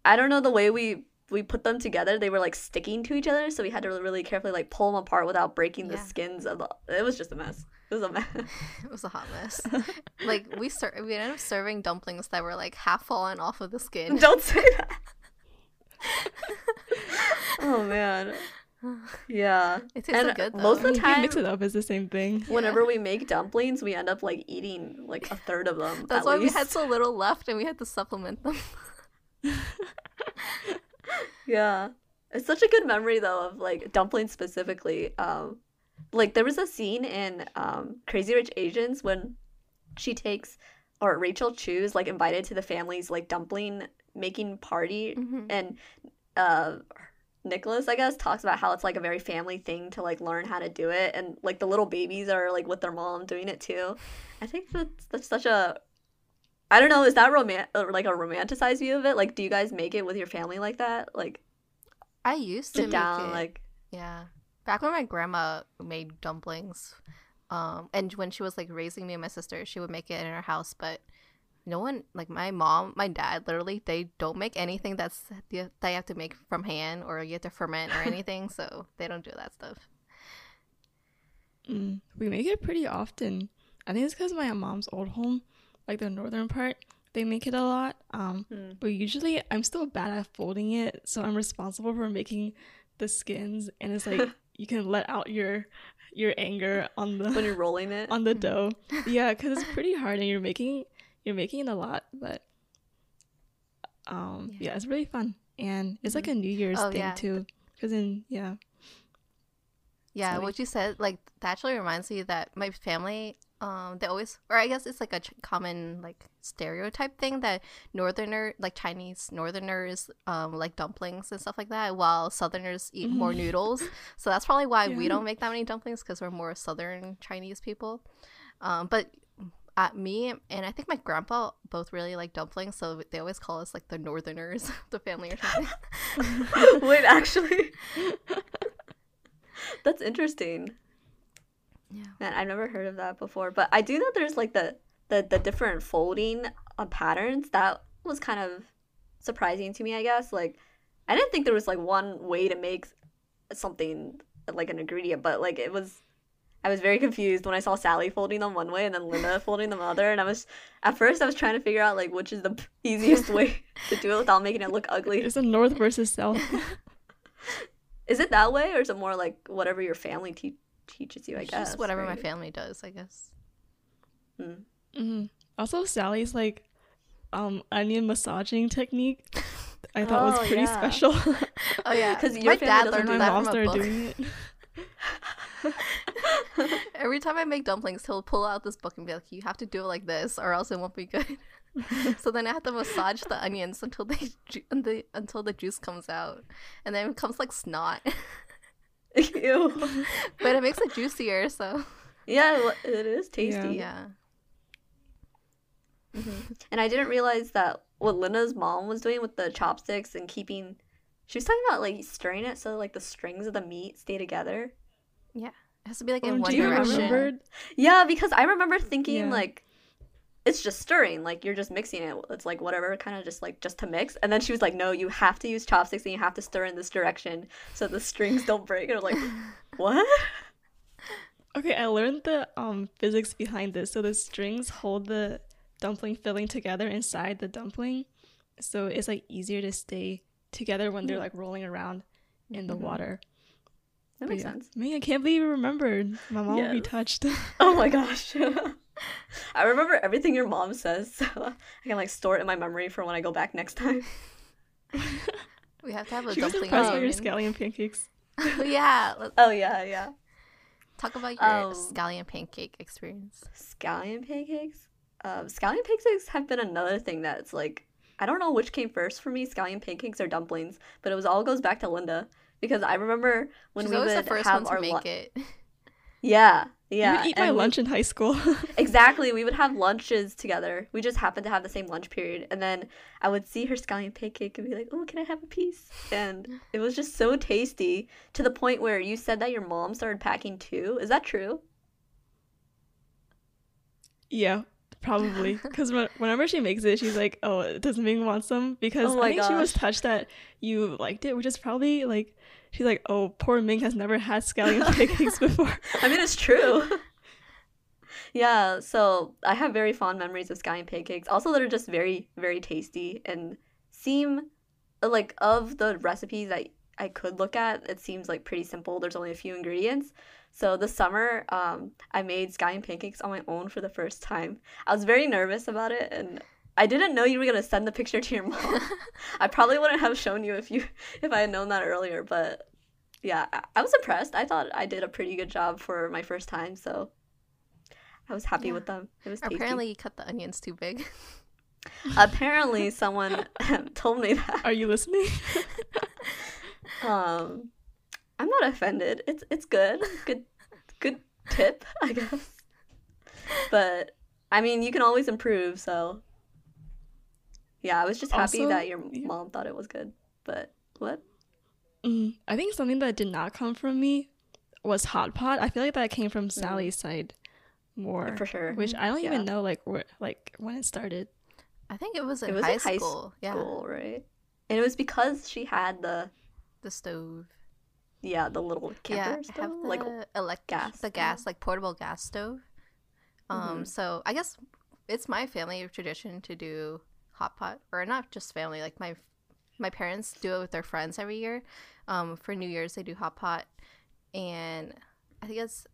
Speaker 3: I don't know the way we we put them together, they were like sticking to each other, so we had to really, really carefully like pull them apart without breaking the skins of the. It was just a mess. It was a mess.
Speaker 1: it was a hot mess. like we ser- we ended up serving dumplings that were like half fallen off of the skin.
Speaker 3: Don't say that. oh man. Yeah.
Speaker 1: It tasted
Speaker 3: And
Speaker 1: good though.
Speaker 3: most of the
Speaker 2: you
Speaker 3: time,
Speaker 2: mix it up. It's the same thing.
Speaker 3: whenever we make dumplings, we end up like eating like a third of them.
Speaker 1: That's
Speaker 3: at
Speaker 1: why we had so little left, and we had to supplement them.
Speaker 3: Yeah. It's such a good memory though of like dumplings specifically. Um like there was a scene in um Crazy Rich Asians when she takes or Rachel Chu's like invited to the family's like dumpling making party
Speaker 1: Mhm.
Speaker 3: and uh Nicholas, I guess, talks about how it's like a very family thing to like learn how to do it and like the little babies are like with their mom doing it too. I think that's that's such a I don't know, is that roman or like a romanticized view of it? Like do you guys make it with your family like that? Like
Speaker 1: I used to
Speaker 3: sit down
Speaker 1: it.
Speaker 3: like
Speaker 1: Yeah. Back when my grandma made dumplings, um, and when she was like raising me and my sister, she would make it in her house, but no one like my mom, my dad, literally they don't make anything that's that you have to make from hand or you have to ferment or anything, so they don't do that stuff.
Speaker 2: Mm, we make it pretty often. I think it's because my mom's old home, like the northern part, they make it a lot. Um,
Speaker 3: Hmm.
Speaker 2: but usually I'm still bad at folding it, so I'm responsible for making the skins. And it's like you can let out your your anger on the
Speaker 3: when
Speaker 2: the
Speaker 3: you're rolling it.
Speaker 2: on the dough. Yeah, because it's pretty hard, and you're making you're making it a lot. But um,
Speaker 1: Yeah.
Speaker 2: yeah, it's really fun, and it's like a New Year's
Speaker 1: Oh,
Speaker 2: thing
Speaker 1: yeah.
Speaker 2: too. Because in yeah,
Speaker 1: Yeah,
Speaker 2: Sorry.
Speaker 1: what you said, like that actually reminds me that my family, um, they always, or I guess it's like a ch- common like stereotype thing that northerner, like Chinese northerners, um, like dumplings and stuff like that, while southerners eat more
Speaker 2: Mhm.
Speaker 1: noodles. So that's probably why we don't make that many dumplings because we're more southern Chinese people. Um, but at me and I think my grandpa both really like dumplings, so they always call us like the northerners of the family or something.
Speaker 3: Wait, actually. That's interesting.
Speaker 1: Yeah.
Speaker 3: Man, I've never heard of that before. But I do know there's like the the, the different folding uh, patterns. That was kind of surprising to me, I guess. Like I didn't think there was like one way to make something like an ingredient, but like it was I was very confused when I saw Sally folding them one way and then Linda folding them other and I was at first I was trying to figure out like which is the easiest way to do it without making it look ugly.
Speaker 2: it's a north versus south.
Speaker 3: Is it that way, or is it more like whatever your family te- teaches you? I
Speaker 1: It's
Speaker 3: guess.
Speaker 1: just whatever my family does, I guess.
Speaker 3: Hmm.
Speaker 2: hmm Also, Sally's like um onion massaging technique. I thought was
Speaker 3: Oh,
Speaker 2: pretty
Speaker 3: yeah.
Speaker 2: special.
Speaker 1: Oh yeah,
Speaker 3: 'Cause your
Speaker 1: my
Speaker 3: family
Speaker 1: dad
Speaker 3: doesn't
Speaker 1: learned
Speaker 3: do
Speaker 2: my
Speaker 1: that
Speaker 2: mom
Speaker 1: from a book.
Speaker 2: doing it.
Speaker 1: Every time I make dumplings, he'll pull out this book and be like, "You have to do it like this, or else it won't be good." so then I have to massage the onions until they ju- the, until the juice comes out, and then it becomes like snot.
Speaker 3: Ew.
Speaker 1: but it makes it juicier, so
Speaker 3: Yeah, it is tasty.
Speaker 1: yeah.
Speaker 3: Mhm. And I didn't realize that what Linda's mom was doing with the chopsticks and keeping. She was talking about like stirring it so like the strings of the meat stay together. Yeah.
Speaker 1: It has to be like
Speaker 2: Oh,
Speaker 1: in one
Speaker 2: do you
Speaker 1: direction.
Speaker 2: remember?
Speaker 3: Yeah, because I remember thinking
Speaker 2: Yeah.
Speaker 3: like it's just stirring, like you're just mixing it. It's like whatever, kind of just like just to mix. And then she was like, "No, you have to use chopsticks and you have to stir in this direction so the strings don't break." And I was like, "What?"
Speaker 2: Okay, I learned the um physics behind this. So the strings hold the dumpling filling together inside the dumpling, so it's like easier to stay together when they're like rolling around in the
Speaker 3: Mhm.
Speaker 2: water.
Speaker 3: That
Speaker 2: But
Speaker 3: makes
Speaker 2: yeah.
Speaker 3: sense.
Speaker 2: Me, I can't believe you remembered. My mom would be touched.
Speaker 3: Oh my gosh. I remember everything your mom says, so I can like store it in my memory for when I go back next time.
Speaker 1: We have to have a
Speaker 2: she was
Speaker 1: dumpling
Speaker 2: impressed by your scallion pancakes.
Speaker 1: yeah, let's
Speaker 3: Oh yeah, yeah.
Speaker 1: talk about your
Speaker 3: Um,
Speaker 1: scallion pancake experience.
Speaker 3: Scallion pancakes. Um, scallion pancakes have been another thing that's like I don't know which came first for me, scallion pancakes or dumplings, but it was all goes back to Linda because I remember when
Speaker 1: She's
Speaker 3: we
Speaker 1: always
Speaker 3: would
Speaker 1: the first
Speaker 3: have
Speaker 1: one
Speaker 3: our
Speaker 1: to make
Speaker 3: lu-
Speaker 1: it.
Speaker 3: Yeah,
Speaker 2: You
Speaker 3: yeah.
Speaker 2: would eat my
Speaker 3: we-
Speaker 2: lunch in high school.
Speaker 3: Exactly. We would have lunches together. We just happened to have the same lunch period. And then I would see her scallion pancake and be like, oh, can I have a piece? And it was just so tasty to the point where you said that your mom started packing too. Is that true?
Speaker 2: yeah, probably. Because whenever she makes it, she's like, "Oh, does Ming want some?" Because
Speaker 3: Oh
Speaker 2: I think she was touched that you liked it, which is probably like she's like, "Oh, poor Ming has never had scallion pancakes before."
Speaker 3: I mean, it's true. yeah, so I have very fond memories of scallion pancakes. Also, they're just very, very tasty and seem like of the recipes that I could look at, it seems like pretty simple. There's only a few ingredients. So this summer, um, I made scallion pancakes on my own for the first time. I was very nervous about it, and I didn't know you were gonna send the picture to your mom. I probably wouldn't have shown you if you if I had known that earlier, but yeah, I, I was impressed. I thought I did a pretty good job for my first time, so I was happy
Speaker 1: Yeah.
Speaker 3: with them. It was tasty.
Speaker 1: Apparently, you cut the onions too big.
Speaker 3: Apparently, someone told me that.
Speaker 2: Are you listening?
Speaker 3: Um, I'm not offended. It's it's good. Good good tip, I guess. But I mean, you can always improve. So yeah, I was just happy
Speaker 2: Also-
Speaker 3: that your
Speaker 2: yeah.
Speaker 3: mom thought it was good. But what?
Speaker 2: Mm, I think something that did not come from me was hot pot. I feel like that came from Sally's side more,
Speaker 3: For sure.
Speaker 2: which I don't
Speaker 3: Yeah.
Speaker 2: even know like where like when it started.
Speaker 1: I think it was in
Speaker 3: It was
Speaker 1: high
Speaker 3: in high
Speaker 1: school. Yeah,
Speaker 3: Cool, right? And it was because she had the
Speaker 1: the stove.
Speaker 3: yeah the little
Speaker 1: yeah,
Speaker 3: camper
Speaker 1: I
Speaker 3: stove,
Speaker 1: have the
Speaker 3: like
Speaker 1: elect-
Speaker 3: gas
Speaker 1: the gas, like portable gas stove. Um,
Speaker 3: Mhm.
Speaker 1: so I guess it's my family tradition to do hot pot, or not just family. Like my my parents do it with their friends every year. Um, for New Year's they do hot pot, and I think it's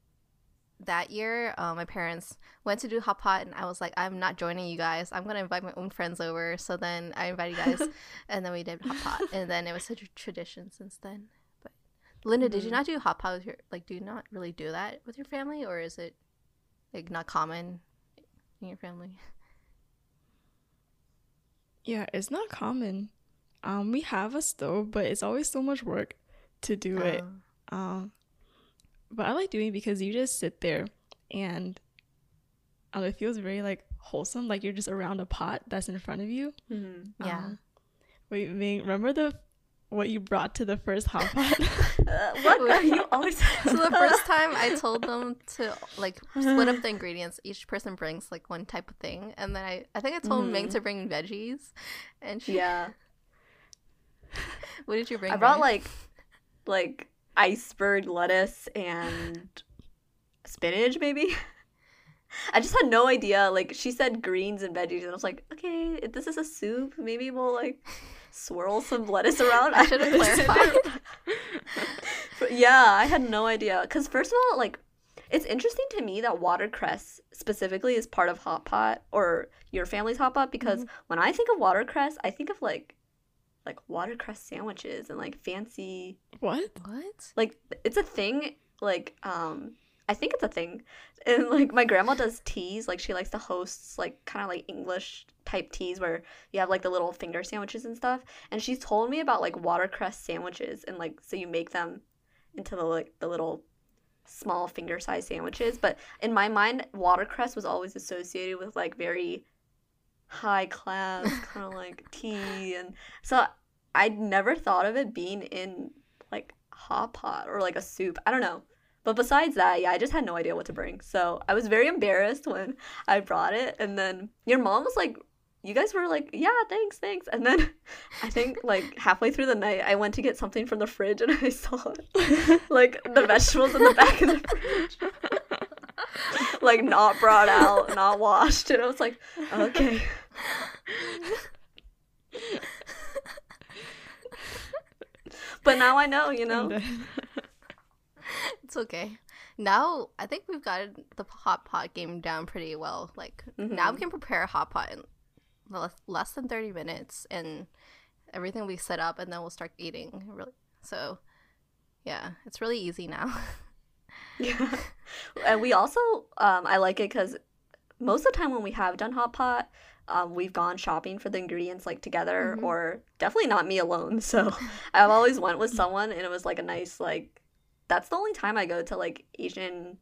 Speaker 1: that year. Uh, my parents went to do hot pot, and I was like, I'm not joining you guys. I'm gonna invite my own friends over. So then I invited you guys, and then we did hot pot, and then it was such a tradition since then. But Linda, did you
Speaker 3: Mhm.
Speaker 1: not do hot pot with your like? Do you not really do that with your family, or is it like not common in your family?
Speaker 2: Yeah, it's not common. Um, we have a stove, but it's always so much work to do it.
Speaker 1: Um,
Speaker 2: Um, but I like doing it because you just sit there and um, it feels very like wholesome. Like you're just around a pot that's in front of you.
Speaker 3: mhm.
Speaker 1: yeah.
Speaker 2: Um, wait, Ming, remember the what you brought to the first hot pot?
Speaker 3: Uh, what are you always?
Speaker 1: so the first time I told them to like split up the ingredients, each person brings like one type of thing, and then I I think I told Ming
Speaker 3: Mhm.
Speaker 1: to bring veggies, and she,
Speaker 3: yeah,
Speaker 1: what did you bring?
Speaker 3: I brought
Speaker 1: Ming?
Speaker 3: like like iceberg lettuce and spinach, maybe. I just had no idea. Like she said, greens and veggies, and I was like, okay, if this is a soup, maybe we'll like swirl some lettuce around.
Speaker 1: I should have clarified.
Speaker 3: Yeah, I had no idea. Because first of all, like, it's interesting to me that watercress specifically is part of hot pot or your family's hot pot. Because when I think of watercress, I think of like, like watercress sandwiches and like fancy,
Speaker 2: what?
Speaker 1: what?
Speaker 3: like it's a thing. Like, um, I think it's a thing. And like my grandma does teas. Like she likes to host like kind of like English type teas where you have like the little finger sandwiches and stuff. And she's told me about like watercress sandwiches and like so you make them into the like the little small finger size sandwiches. But in my mind, watercress was always associated with like very high class kind of like tea and so I'd never thought of it being in like hot pot or like a soup. I don't know. But besides that, yeah, I just had no idea what to bring. So I was very embarrassed when I brought it. And then your mom was like, you guys were like, yeah, thanks, thanks. And then I think like halfway through the night, I went to get something from the fridge and I saw like the vegetables in the back of the fridge. like not brought out, not washed. And I was like, okay. But now I know, you know.
Speaker 1: It's okay. Now I think we've got the hot pot game down pretty well. Like now we
Speaker 3: Mhm.
Speaker 1: can prepare a hot pot in less, less than thirty minutes, and everything will be set up, and then we'll start eating. Really, so yeah, it's really easy now.
Speaker 3: Yeah. and we also, um, I like it because most of the time when we have done hot pot, um, we've gone shopping for the ingredients like together,
Speaker 1: Mhm.
Speaker 3: or definitely not me alone. So I've always went with someone, and it was like a nice like. That's the only time I go to like Asian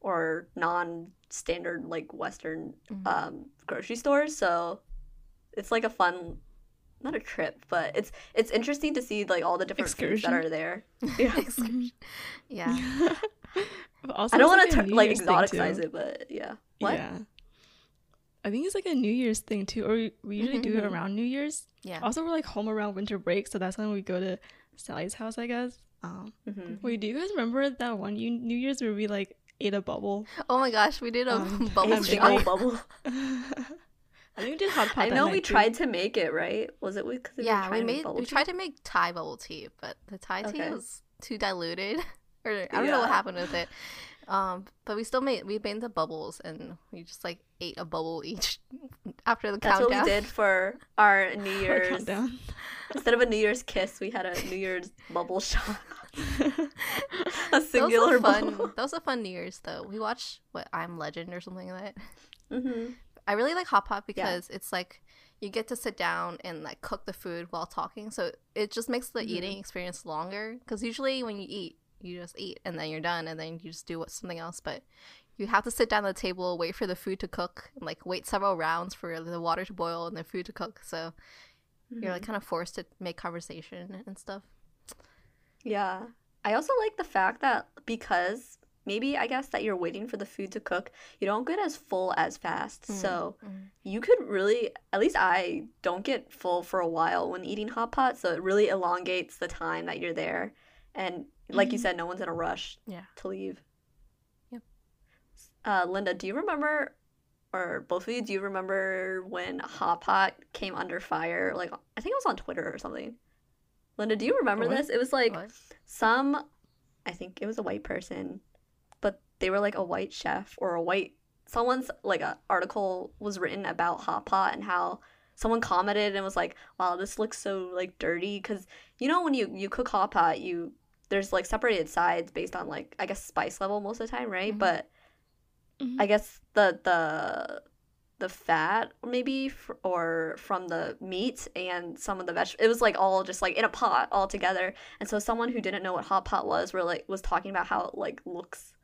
Speaker 3: or non-standard like Western
Speaker 1: Mhm.
Speaker 3: um, grocery stores. So it's like a fun, not a trip, but it's it's interesting to see like all the different foods that are there. Yeah.
Speaker 1: Excursion. yeah.
Speaker 2: Also
Speaker 3: I don't want
Speaker 2: like
Speaker 3: to like
Speaker 2: New Year's
Speaker 3: exoticize it, but yeah. What?
Speaker 2: Yeah. I think it's like a New Year's thing too, or we, we usually do it around New Year's.
Speaker 1: Yeah.
Speaker 2: Also, we're like home around winter break, so that's when we go to Sally's house, I guess. Um,
Speaker 3: hmm
Speaker 2: wait, do you guys remember that one you- New Year's where we like ate a bubble?
Speaker 1: Oh my gosh, we did a
Speaker 2: Um,
Speaker 1: bubble
Speaker 2: and
Speaker 3: single bubble.
Speaker 2: I think we did hot pot.
Speaker 3: I know we
Speaker 2: too.
Speaker 3: tried to make it, right? Was it because
Speaker 1: Yeah, we made we tried to make Thai bubble tea, but the Thai tea was too diluted, or I don't know what happened with it. Um, but we still made we made the bubbles, and we just like ate a bubble each after the
Speaker 3: That's
Speaker 1: countdown.
Speaker 3: what we did for our New
Speaker 2: Our
Speaker 3: Year's.
Speaker 2: countdown.
Speaker 3: Instead of a New Year's kiss, we had a New Year's bubble shot. a singular
Speaker 1: a fun.
Speaker 3: bubble.
Speaker 1: That was a fun New Year's though. We watched what I'm Legend or something like that.
Speaker 3: hmm
Speaker 1: I really like hot pot because it's like you get to sit down and like cook the food while talking, so it just makes the
Speaker 3: Mhm.
Speaker 1: eating experience longer. Because usually when you eat, you just eat and then you're done, and then you just do what something else. But you have to sit down at the table, wait for the food to cook, and like wait several rounds for the water to boil and the food to cook. So you're like kind of forced to make conversation and stuff.
Speaker 3: Yeah. I also like the fact that because maybe I guess that you're waiting for the food to cook, you don't get as full as fast.
Speaker 1: Mm,
Speaker 3: So
Speaker 1: mm.
Speaker 3: you could really, at least I don't get full for a while when eating hot pot. So it really elongates the time that you're there. And like you
Speaker 2: Mhm.
Speaker 3: said, no one's in a rush
Speaker 1: Yeah.
Speaker 3: to leave.
Speaker 1: Yep.
Speaker 3: Uh, Linda, do you remember, or both of you, do you remember when hot pot came under fire? Like, I think it was on Twitter or something. Linda, do you remember
Speaker 2: What?
Speaker 3: this? It was like
Speaker 1: What?
Speaker 3: some i think it was a white person but they were like a white chef or a white someone's like a article was written about hot pot and how someone commented and was like wow this looks so like dirty because you know when you you cook hot pot you there's like separated sides based on like i guess spice level most of the time right
Speaker 1: Mhm.
Speaker 3: but
Speaker 2: Mhm.
Speaker 3: i guess the the the fat maybe f- or from the meat and some of the vegetables. it was like all just like in a pot all together and so someone who didn't know what hot pot was were like was talking about how it like looks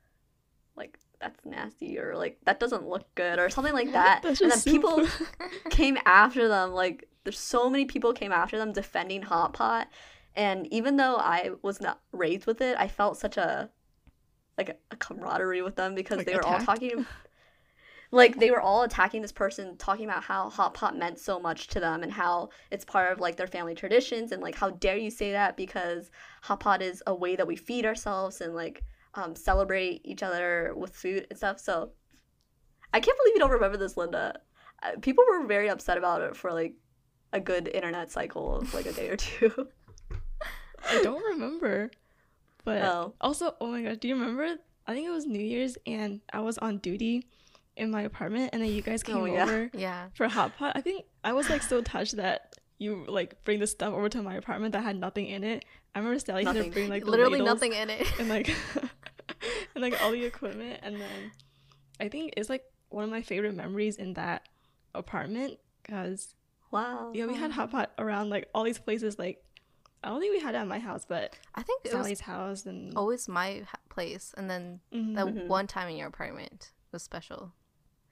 Speaker 3: like that's nasty or like that doesn't look good or something like that and then
Speaker 2: so
Speaker 3: people came after them like there's so many people came after them defending hot pot and even though i was not raised with it i felt such a like a, a camaraderie with them because
Speaker 2: Like,
Speaker 3: they were all talking like they were all attacking this person talking about how hot pot meant so much to them and how it's part of like their family traditions and like how dare you say that because hot pot is a way that we feed ourselves and like um, celebrate each other with food and stuff. So i can't believe you don't remember this linda. Uh, people were very upset about it for like a good internet cycle of like a day or two.
Speaker 2: I don't remember. But
Speaker 3: oh
Speaker 2: also, oh my god, do you remember? I think it was New Year's and I was on duty in my apartment and then you guys came
Speaker 3: Oh, yeah.
Speaker 2: over
Speaker 1: Yeah.
Speaker 2: for hot pot. I think I was like so touched that you like bring the stuff over to my apartment that had nothing in it. I remember Sally had to bring like
Speaker 1: Literally nothing in it.
Speaker 2: and like and like all the equipment and then I think it's like one of my favorite memories in that apartment because
Speaker 3: wow
Speaker 2: yeah we had hot pot around like all these places like I don't think we had it at my house but
Speaker 1: I think it was
Speaker 2: house and
Speaker 1: always my ha- place, and then
Speaker 2: Mhm.
Speaker 1: that
Speaker 3: Mhm.
Speaker 1: one time in your apartment was special.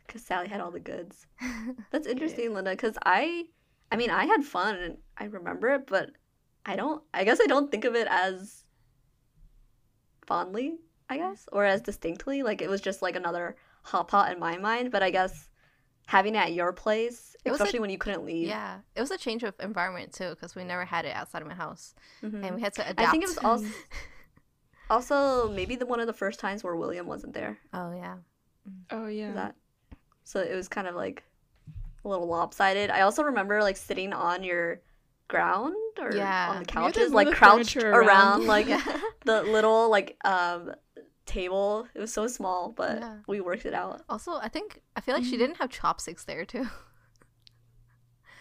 Speaker 3: because sally had all the goods That's interesting, Linda, because I, I mean, I had fun and I remember it, but I don't, I guess I don't think of it as fondly, I guess, or as distinctly. Like it was just like another hot pot in my mind, but I guess having it at your place,
Speaker 1: It was a-
Speaker 3: especially when you couldn't leave.
Speaker 1: Yeah, it was a change of environment too, because we never had it outside of my house,
Speaker 3: Mhm.
Speaker 1: and we had to adapt.
Speaker 3: I think it was also, also maybe the one of the first times where William wasn't there.
Speaker 1: oh yeah,
Speaker 2: oh yeah
Speaker 3: That, so it was kind of like a little lopsided. I also remember like sitting on your ground or
Speaker 1: Yeah.
Speaker 3: on the
Speaker 1: We
Speaker 2: had to
Speaker 3: couches, like
Speaker 2: the
Speaker 3: crouched around,
Speaker 2: around.
Speaker 3: like the little like um table. It was so small, but
Speaker 1: Yeah.
Speaker 3: we worked it out.
Speaker 1: Also, I think I feel like she
Speaker 2: Mhm.
Speaker 1: didn't have chopsticks there too.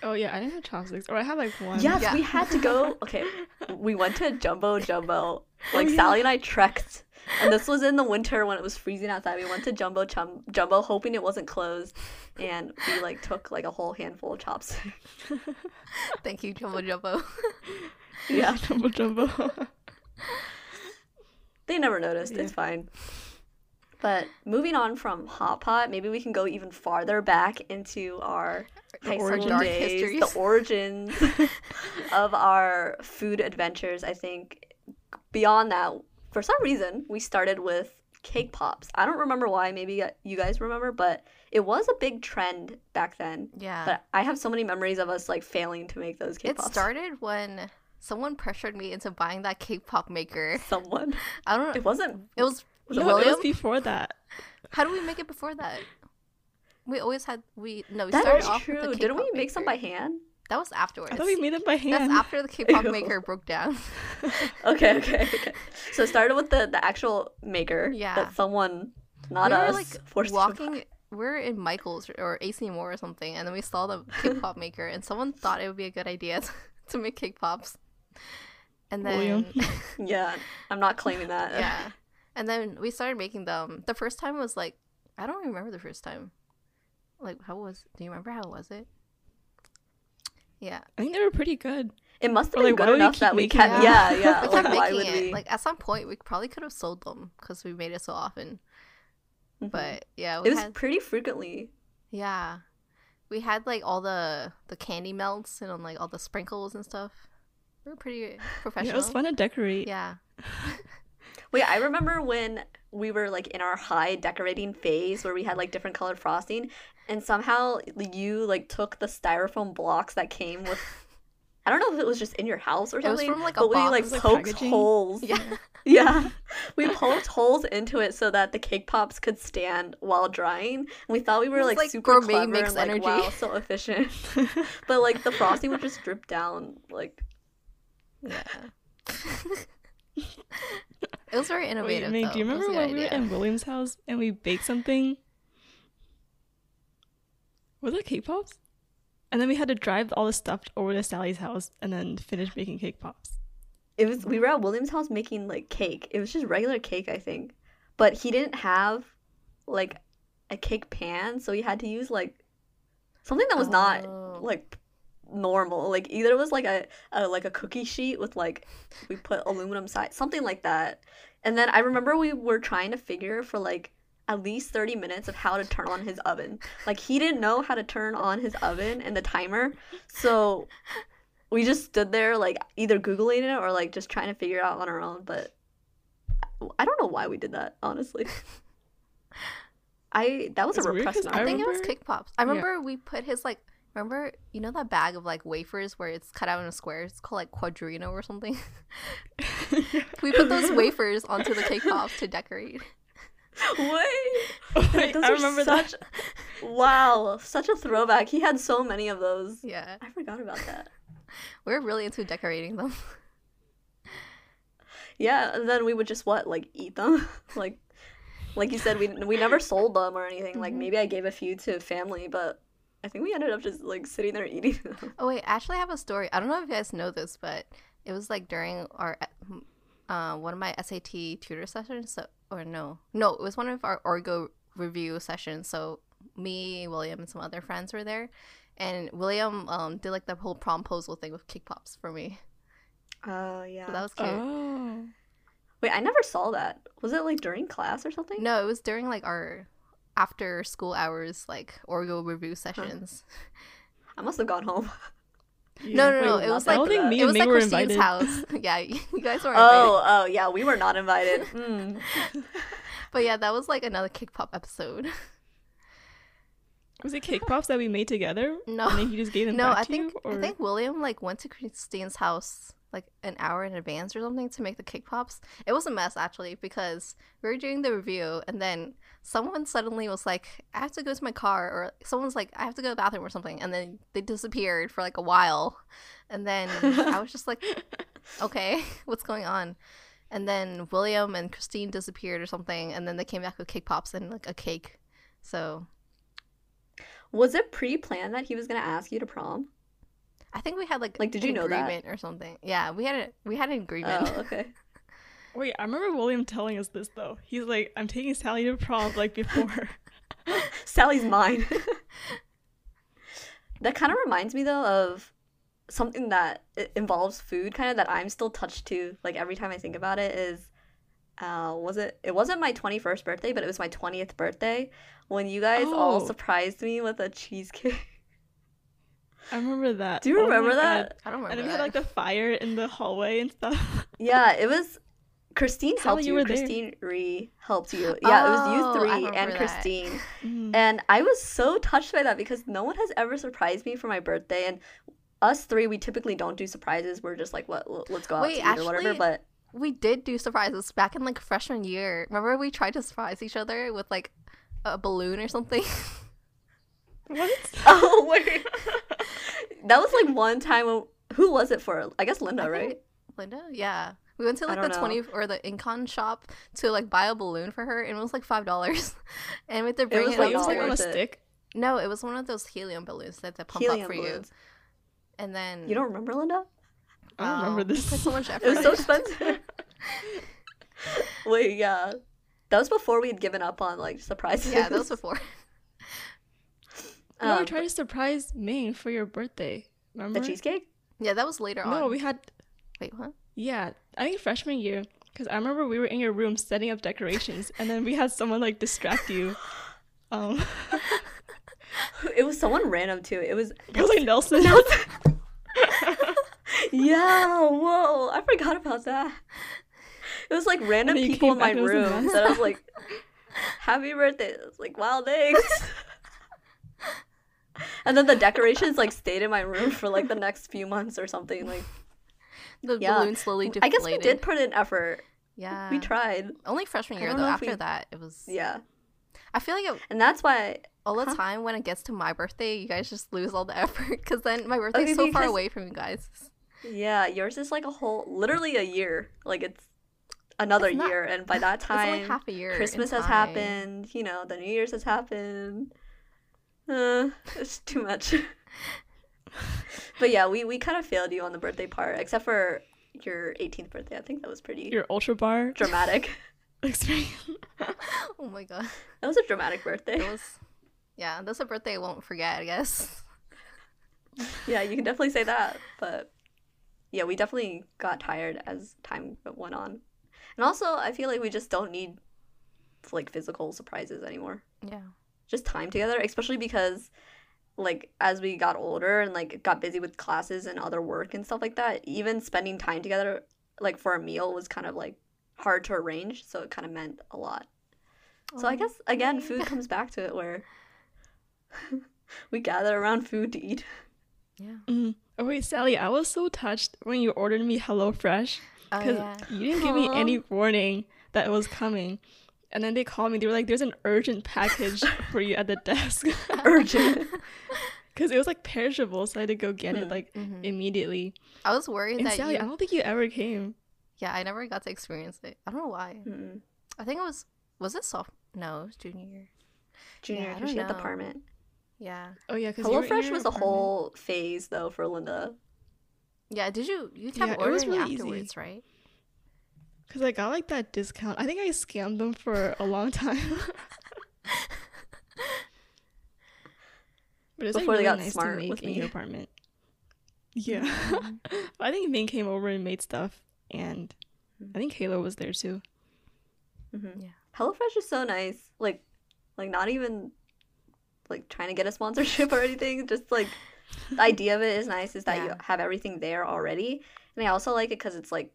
Speaker 2: Oh yeah, I didn't have chopsticks, or I had like one.
Speaker 3: Yes,
Speaker 1: Yeah.
Speaker 3: we had to go. Okay, we went to Jumbo Jumbo. Like
Speaker 2: Oh, yeah.
Speaker 3: Sally and I trekked, and this was in the winter when it was freezing outside. We went to Jumbo Chum- Jumbo, hoping it wasn't closed, and we like took like a whole handful of chopsticks.
Speaker 1: Thank you, Jumbo Jumbo.
Speaker 3: Yeah.
Speaker 2: jumbo jumbo.
Speaker 3: They never noticed.
Speaker 2: Yeah.
Speaker 3: It's fine. But moving on from Hot Pot, maybe we can go even farther back into our high school
Speaker 2: origins.
Speaker 1: Dark
Speaker 3: days,
Speaker 1: histories.
Speaker 3: the origins of our food adventures. I think beyond that, for some reason, we started with cake pops. I don't remember why. Maybe you guys remember, but it was a big trend back then.
Speaker 1: yeah.
Speaker 3: But I have so many memories of us like failing to make those cake
Speaker 1: it
Speaker 3: pops.
Speaker 1: It started when someone pressured me into buying that cake pop maker.
Speaker 3: Someone.
Speaker 1: I don't know.
Speaker 3: It wasn't.
Speaker 1: It was
Speaker 3: Was it
Speaker 2: no, it was before that.
Speaker 1: How do we make it before that? We always had we no we
Speaker 3: That
Speaker 1: started
Speaker 3: is
Speaker 1: off with the
Speaker 3: true. Didn't we make some by hand?
Speaker 1: That was afterwards.
Speaker 2: I thought we made it by hand.
Speaker 1: That's after the cake pop
Speaker 3: Ew.
Speaker 1: maker broke down.
Speaker 3: Okay, okay, okay. So it started with the the actual maker.
Speaker 1: Yeah.
Speaker 3: That someone, not
Speaker 1: we were
Speaker 3: us,
Speaker 1: like
Speaker 3: forced to
Speaker 1: walking.
Speaker 3: buy.
Speaker 1: We are in Michael's or AC Moore or something, and then we saw the cake pop maker, and someone thought it would be a good idea to, to make cake pops. And then
Speaker 2: William.
Speaker 3: Yeah, I'm not claiming that.
Speaker 1: yeah, and then we started making them. The first time was like I don't remember the first time. Like how was? Do you remember how was it? Yeah,
Speaker 2: I think they were pretty good.
Speaker 3: It must have been
Speaker 2: like,
Speaker 3: good
Speaker 2: would we
Speaker 3: enough that we kept.
Speaker 1: them?
Speaker 3: Yeah, yeah.
Speaker 1: we
Speaker 3: like,
Speaker 1: kept
Speaker 3: why
Speaker 1: making
Speaker 3: would
Speaker 1: it.
Speaker 3: we?
Speaker 1: Like at some point, we probably could have sold them because we made it so often.
Speaker 3: Mhm.
Speaker 1: But yeah, we
Speaker 3: it was
Speaker 1: had
Speaker 3: pretty frequently.
Speaker 1: yeah, we had like all the the candy melts and like all the sprinkles and stuff. We were pretty
Speaker 2: Yeah,
Speaker 1: professional.
Speaker 2: it was fun to decorate.
Speaker 1: Yeah.
Speaker 3: Wait, I remember when we were like in our high decorating phase where we had like different colored frosting, and somehow you like took the styrofoam blocks that came with. I don't know if it was just in your house or
Speaker 1: It was
Speaker 3: something,
Speaker 1: from, like, a
Speaker 3: but we
Speaker 1: box.
Speaker 3: like
Speaker 2: It like,
Speaker 3: poked
Speaker 2: packaging.
Speaker 3: holes.
Speaker 1: Yeah.
Speaker 3: Yeah, we poked holes into it so that the cake pops could stand while drying. And we thought we were
Speaker 1: was
Speaker 3: like,
Speaker 1: like
Speaker 3: super
Speaker 1: gourmet
Speaker 3: clever
Speaker 1: mix
Speaker 3: and like
Speaker 1: energy.
Speaker 3: wow, so efficient. but like the frosting would just drip down. Like
Speaker 1: Yeah. it was very
Speaker 2: Wait,
Speaker 1: innovative.
Speaker 2: Meg,
Speaker 1: though.
Speaker 2: do you remember
Speaker 1: a good
Speaker 2: when we were
Speaker 1: idea.
Speaker 2: in William's house and we baked something? Was it cake pops? And then we had to drive all the stuff over to Sally's house and then finish making cake pops.
Speaker 3: it was, we were at William's house making like cake. It was just regular cake, I think, but he didn't have like a cake pan, so he had to use like something that was
Speaker 1: Oh.
Speaker 3: not like normal. Like either it was like a, a like a cookie sheet with like we put aluminum side, something like that. And then I remember we were trying to figure for like at least 30 minutes of how to turn on his oven. Like he didn't know how to turn on his oven and the timer. So we just stood there like either googling it or like just trying to figure it out on our own, but I don't know why we did that, honestly. I that was
Speaker 2: It's
Speaker 3: a
Speaker 2: weird 'cause
Speaker 3: repressed
Speaker 2: I
Speaker 1: I
Speaker 3: memory.
Speaker 1: think it was kick pops. I
Speaker 2: Yeah.
Speaker 1: remember we put his like remember you know that bag of like wafers where it's cut out in a square. It's called like quadrino or something. we put those wafers onto the cake pops to decorate.
Speaker 3: Wait.
Speaker 2: Wait,
Speaker 3: Those
Speaker 2: I remember
Speaker 3: such
Speaker 2: that.
Speaker 3: Wow, such a throwback. He had so many of those.
Speaker 1: Yeah,
Speaker 3: I forgot about that.
Speaker 1: we were really into decorating them.
Speaker 3: Yeah, and then we would just what, like eat them? like like you said we we never sold them or anything. Like
Speaker 2: Mhm.
Speaker 3: maybe I gave a few to family, but I think we ended up just like sitting there eating them.
Speaker 1: Oh wait, actually, I have a story. I don't know if you guys know this, but it was like during our uh, one of my SAT tutor sessions. So or no, no, it was one of our Orgo review sessions. So me, William, and some other friends were there, and William um, did like the whole promposal thing with kick pops for me.
Speaker 3: Oh yeah.
Speaker 1: So that was cute.
Speaker 2: Oh.
Speaker 3: Wait, I never saw that. Was it like during class or something?
Speaker 1: No, it was during like our after school hours, like Orgo review sessions.
Speaker 3: I must have gone home.
Speaker 1: No, no, no.
Speaker 3: were
Speaker 1: It was like
Speaker 2: I don't think me
Speaker 1: it was like
Speaker 2: were
Speaker 1: Christine's
Speaker 2: invited.
Speaker 1: house. yeah, you you guys were invited.
Speaker 3: Oh, oh yeah, we were not invited. Mm.
Speaker 1: But yeah, that was like another kick pop episode.
Speaker 2: Was it cake pops that we made together?
Speaker 1: No.
Speaker 2: And then he just gave them
Speaker 1: no,
Speaker 2: back
Speaker 1: I
Speaker 2: to
Speaker 1: think
Speaker 2: you? Or...
Speaker 1: I think William like went to Christine's house like an hour in advance or something to make the cake pops. It was a mess actually because we were doing the review and then someone suddenly was like, "I have to go to my car," or someone's like, "I have to go to the bathroom" or something, and then they disappeared for like a while, and then I was just like, "Okay, what's going on?" and then William and Christine disappeared or something, and then they came back with cake pops and like a cake. So
Speaker 3: Was it pre-planned that he was gonna ask you to prom?
Speaker 1: I think we had like
Speaker 3: Like, did
Speaker 1: an
Speaker 3: you know that?
Speaker 1: agreement or something? Yeah, we had a we had an agreement.
Speaker 3: Oh, okay.
Speaker 2: Wait, I remember William telling us this though. He's like, "I'm taking Sally to prom like before."
Speaker 3: Sally's mine. that kind of reminds me though of something that involves food, kind of that I'm still touched to. Like every time I think about it, is uh, was it? It wasn't my 21st birthday, but it was my 20th birthday when you guys all
Speaker 2: Oh.
Speaker 3: surprised me with a cheesecake.
Speaker 2: I remember that.
Speaker 3: Do you
Speaker 2: Oh my
Speaker 3: remember
Speaker 2: God.
Speaker 3: that?
Speaker 1: I don't remember
Speaker 2: And then we
Speaker 1: that.
Speaker 2: had like the fire in the hallway and stuff.
Speaker 3: Yeah, it was. Christine
Speaker 2: Sally,
Speaker 3: helped
Speaker 2: you
Speaker 3: you.
Speaker 2: were there.
Speaker 3: Christine Re helped you. Yeah, it was
Speaker 1: Oh,
Speaker 3: you three and. Christine.
Speaker 2: Mhm.
Speaker 3: And I was so touched by that because no one has ever surprised me for my birthday. And us three, we typically don't do surprises. We're just like, what? Let's go out
Speaker 1: Wait,
Speaker 3: to eat or whatever. But
Speaker 1: we did do surprises back in like freshman year. Remember we tried to surprise each other with like a balloon or something?
Speaker 2: What?
Speaker 3: oh wait, that was like one time. When, who was it for? I guess Linda,
Speaker 1: I
Speaker 3: right?
Speaker 1: Linda? Yeah. We went to like the
Speaker 3: don't
Speaker 1: twenty or the Incon shop to like buy a balloon for her, and it was like five dollars, and we had to bring
Speaker 3: was,
Speaker 1: it,
Speaker 3: like,
Speaker 2: it was like on a stick.
Speaker 1: No, it was one of those helium balloons that they pump
Speaker 3: Helium
Speaker 1: up for you, and then
Speaker 3: You don't remember Linda?
Speaker 2: I don't remember
Speaker 1: Oh,
Speaker 2: this.
Speaker 1: Put so much effort.
Speaker 3: It was so expensive. wait, yeah, that was before we had given up on like surprises.
Speaker 1: yeah, that was before.
Speaker 2: No, we
Speaker 3: Um,
Speaker 2: tried to surprise Ming for your birthday. Remember?
Speaker 3: the cheesecake.
Speaker 1: Yeah, that was later on.
Speaker 2: No, we had
Speaker 1: Wait, what?
Speaker 2: yeah. I think freshman year because I remember we were in your room setting up decorations, and then we had someone like distract you. Um,
Speaker 3: It was someone random too. It was
Speaker 2: it was like Nelson.
Speaker 3: yeah, whoa, I forgot about that. It was like random people in my
Speaker 2: back and it was a
Speaker 3: room
Speaker 2: mess.
Speaker 3: that I was like, "Happy birthday!" It was like, "Wow, thanks." And then the decorations like stayed in my room for like the next few months or something. Like,
Speaker 1: The
Speaker 3: Yeah.
Speaker 1: balloon slowly deflated.
Speaker 3: I guess we did put in effort.
Speaker 1: Yeah,
Speaker 3: We tried.
Speaker 1: Only freshman year though. After
Speaker 3: we-
Speaker 1: that, it was.
Speaker 3: Yeah,
Speaker 1: I feel like it,
Speaker 3: and that's why.
Speaker 1: all the
Speaker 3: Huh?
Speaker 1: time when it gets to my birthday, you guys just lose all the effort because then my birthday's
Speaker 3: Okay,
Speaker 1: so far away from you guys.
Speaker 3: Yeah, yours is like a whole, literally a year. Like it's another
Speaker 1: It's not-
Speaker 3: year, and by that
Speaker 1: It's only
Speaker 3: time,
Speaker 1: half a year.
Speaker 3: Christmas has happened. You know, the New Year's has happened. Uh, it's too much. but yeah, we we kind of failed you on the birthday part, except for your 18th birthday. I think that was pretty
Speaker 2: Your ultra bar
Speaker 3: dramatic.
Speaker 2: experience.
Speaker 1: Oh my god,
Speaker 3: That was a dramatic birthday.
Speaker 1: it was. Yeah, that's a birthday I won't forget. I guess.
Speaker 3: Yeah, you can definitely say that. But yeah, we definitely got tired as time went on, and also I feel like we just don't need like physical surprises anymore.
Speaker 1: Yeah.
Speaker 3: Just time together, especially because like as we got older and like got busy with classes and other work and stuff like that, even spending time together like for a meal was kind of like hard to arrange, so it kind of meant a lot. So I
Speaker 1: Oh,
Speaker 3: guess again, food comes back to it where we gather around food to eat.
Speaker 1: Yeah.
Speaker 2: Mm. Oh wait, Sally, I was so touched when you ordered me HelloFresh
Speaker 1: Oh
Speaker 2: because
Speaker 1: yeah.
Speaker 2: you didn't give me any warning that it was coming. And then they called me. They were like, "There's an urgent package for you at the desk,"
Speaker 3: Urgent.
Speaker 2: because it was like perishable, so I had to go get it like
Speaker 1: Mhm.
Speaker 2: immediately.
Speaker 1: I was worried
Speaker 2: And
Speaker 1: that
Speaker 2: Sally,
Speaker 1: you.
Speaker 2: I don't think you ever came.
Speaker 1: Yeah, I never got to experience it. I don't know why.
Speaker 3: Mm-mm.
Speaker 1: I think it was. Was it soft? No, it was junior year.
Speaker 3: Junior,
Speaker 1: Yeah,
Speaker 3: because she had the
Speaker 1: know.
Speaker 3: apartment.
Speaker 1: Yeah.
Speaker 2: Oh yeah, because
Speaker 3: HelloFresh was a whole phase though for Linda.
Speaker 1: Yeah. Did you? You kept
Speaker 2: Yeah, it was
Speaker 1: ordering
Speaker 2: really easy.
Speaker 1: afterwards, right?
Speaker 2: Because I got like that discount. I think I scammed them for a long time. but it's like
Speaker 3: Before they got
Speaker 2: nice
Speaker 3: smart
Speaker 2: to make
Speaker 3: with
Speaker 2: in
Speaker 3: me.
Speaker 2: your apartment. Yeah.
Speaker 1: Mhm.
Speaker 2: I think Ming came over and made stuff, and I think Halo was there too.
Speaker 3: Mm-hmm.
Speaker 1: Yeah.
Speaker 3: HelloFresh is so nice. Like, like not even like trying to get a sponsorship or anything. Just like the idea of it is nice. Is that you have everything there already, and I also like it because it's like it,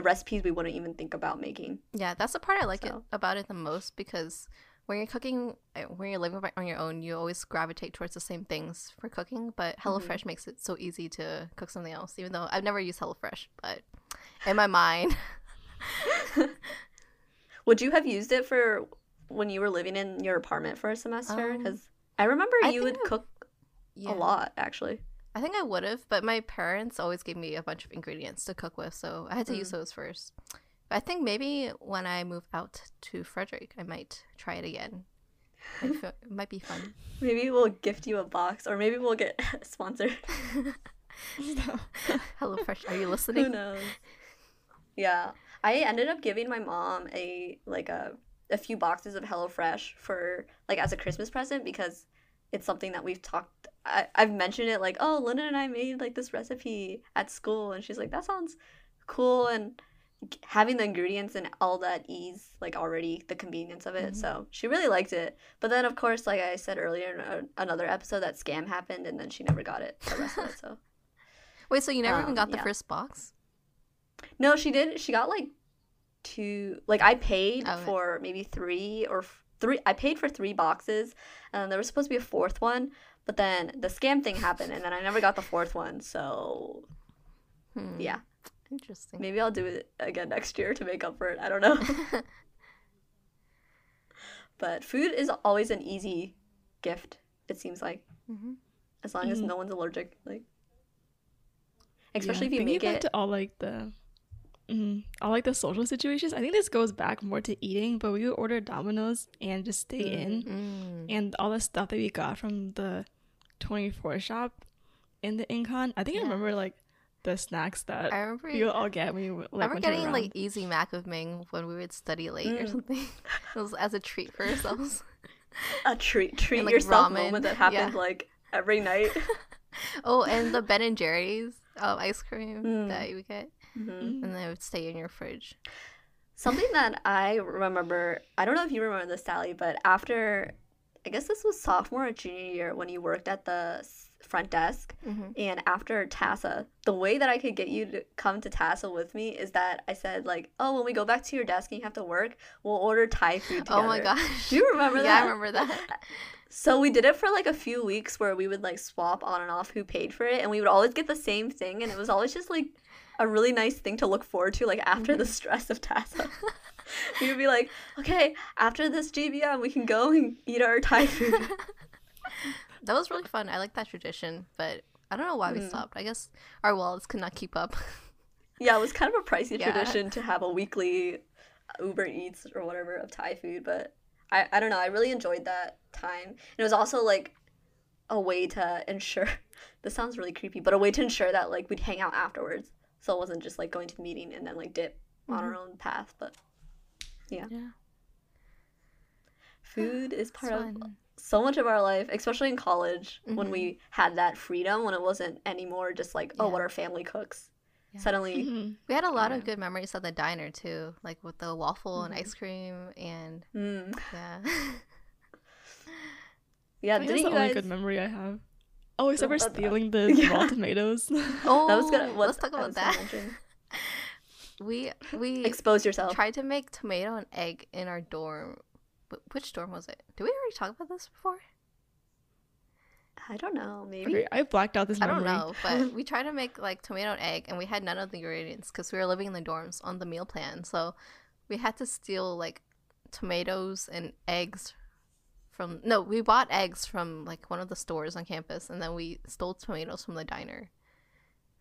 Speaker 3: recipes we wouldn't even think about making.
Speaker 1: Yeah, that's the part I like it about it the most because when you're cooking, uh, when you're living on your own, you always gravitate towards the same things for cooking. But
Speaker 3: Mm-hmm.
Speaker 1: HelloFresh makes it so easy to cook something else. Even though I've never used HelloFresh, but in my mind,
Speaker 3: Would you have used it for when you were living in your apartment for a semester?
Speaker 1: Um,
Speaker 3: Because I remember
Speaker 1: I
Speaker 3: you would
Speaker 1: think I-
Speaker 3: cook
Speaker 1: yeah,
Speaker 3: a lot actually.
Speaker 1: I think I would have, but my parents always gave me a bunch of ingredients to cook with, so I had to use
Speaker 3: Mm.
Speaker 1: those first. I think maybe when I move out to Frederick, I might try it again. It might be fun.
Speaker 3: Maybe we'll gift you a box, or maybe we'll get sponsored.
Speaker 1: Hello Fresh, are you listening?
Speaker 3: Who knows? Yeah, I ended up giving my mom a like a a few boxes of HelloFresh for like as a Christmas present because it's something that we've talked. I, I've mentioned it like, oh, Linda and I made like this recipe at school, and she's like, that sounds cool, and having the ingredients and all that ease like already the convenience of it.
Speaker 1: Mhm.
Speaker 3: So she really liked it. But then of course, like I said earlier in a, another episode, that scam happened, and then she never got it the rest of it. So.
Speaker 1: Wait, so you never even
Speaker 3: Um,
Speaker 1: got the
Speaker 3: yeah.
Speaker 1: first box?
Speaker 3: No, she did. She got like two. Like I paid
Speaker 1: Okay.
Speaker 3: for maybe three or f- three. I paid for three boxes, and there was supposed to be a fourth one, but then the scam thing happened, and then I never got the fourth one. So
Speaker 1: Hmm.
Speaker 3: yeah,
Speaker 1: Interesting.
Speaker 3: maybe I'll do it again next year to make up for it. I don't know. but food is always an easy gift. It seems like
Speaker 1: hmm
Speaker 3: as long as
Speaker 2: Mhm.
Speaker 3: no one's allergic, like especially
Speaker 2: Yeah,
Speaker 3: if you
Speaker 2: bringing
Speaker 3: make it.
Speaker 2: to all like the mm, all like the social situations. I think this goes back more to eating, but we would order Domino's and just stay
Speaker 3: Mm.
Speaker 2: in,
Speaker 1: Mm.
Speaker 2: and all the stuff that we got from the 24 shop in the Incon. I think
Speaker 1: Yeah.
Speaker 2: I remember like the snacks that
Speaker 1: I remember.
Speaker 2: we would all get when we like
Speaker 1: I remember getting like easy mac with Ming when we would study late or
Speaker 3: Mm.
Speaker 1: something. It was as a treat for ourselves.
Speaker 3: a treat treat
Speaker 1: like,
Speaker 3: yourself
Speaker 1: ramen.
Speaker 3: moment that happened
Speaker 1: Yeah.
Speaker 3: like every night.
Speaker 1: oh, and the Ben and Jerry's um, ice cream
Speaker 3: Mm.
Speaker 1: that you would get,
Speaker 3: Mhm.
Speaker 2: Mm.
Speaker 1: and then it would stay in your fridge.
Speaker 3: Something that I remember, I don't know if you remember this, Sally, but after, I guess this was sophomore or junior year when you worked at the front desk,
Speaker 1: hmm
Speaker 3: and after TASA, the way that I could get you to come to TASA with me is that I said, like, oh, when we go back to your desk and you have to work, we'll order Thai food together.
Speaker 1: Oh my gosh!
Speaker 3: Do you remember
Speaker 1: yeah,
Speaker 3: that?
Speaker 1: I remember that.
Speaker 3: So we did it for like a few weeks where we would like swap on and off who paid for it, and we would always get the same thing, and it was always just like a really nice thing to look forward to, like after the
Speaker 1: Mm-hmm.
Speaker 3: stress of TASA. we would be like, okay, after this GBM, we can go and eat our Thai food.
Speaker 1: That was really fun. I like that tradition, but I don't know why we
Speaker 3: Mm.
Speaker 1: stopped. I guess our wallets could not keep up.
Speaker 3: yeah, it was kind of a pricey
Speaker 1: Yeah.
Speaker 3: tradition to have a weekly Uber Eats or whatever of Thai food, but I, I don't know, I really enjoyed that time. And it was also like a way to ensure this sounds really creepy, but a way to ensure that like we'd hang out afterwards. So it wasn't just like going to the meeting and then like dip on our own path, but
Speaker 1: yeah,
Speaker 3: food is part of so much of our life, especially in college when
Speaker 1: Mhm.
Speaker 3: we had that freedom when it wasn't anymore just like, oh,
Speaker 1: Yeah.
Speaker 3: what our family cooks.
Speaker 1: Yeah.
Speaker 3: Suddenly,
Speaker 2: Mhm.
Speaker 1: We had a lot
Speaker 2: Yeah.
Speaker 1: of good memories at the diner too, like with the waffle and
Speaker 3: Mhm.
Speaker 1: ice cream, and
Speaker 3: mm,
Speaker 1: yeah.
Speaker 3: yeah,
Speaker 2: I that's the
Speaker 3: you
Speaker 2: only
Speaker 3: guys?
Speaker 2: good memory I have. Oh, except for
Speaker 3: But-
Speaker 2: stealing the
Speaker 3: Yeah.
Speaker 2: raw tomatoes.
Speaker 1: oh,
Speaker 3: That was gonna. What,
Speaker 1: let's talk about
Speaker 3: was
Speaker 1: that.
Speaker 3: Mention.
Speaker 1: We we
Speaker 3: Expose yourself.
Speaker 1: tried to make tomato and egg in our dorm. Which dorm was it? Did we already talk about this before?
Speaker 3: I don't know. Maybe.
Speaker 2: Okay, I blacked out this
Speaker 1: I don't know, but we tried to make like tomato and egg, and we had none of the ingredients because we were living in the dorms on the meal plan. So we had to steal like tomatoes and eggs from. No, we bought eggs from like one of the stores on campus, and then we stole tomatoes from the diner.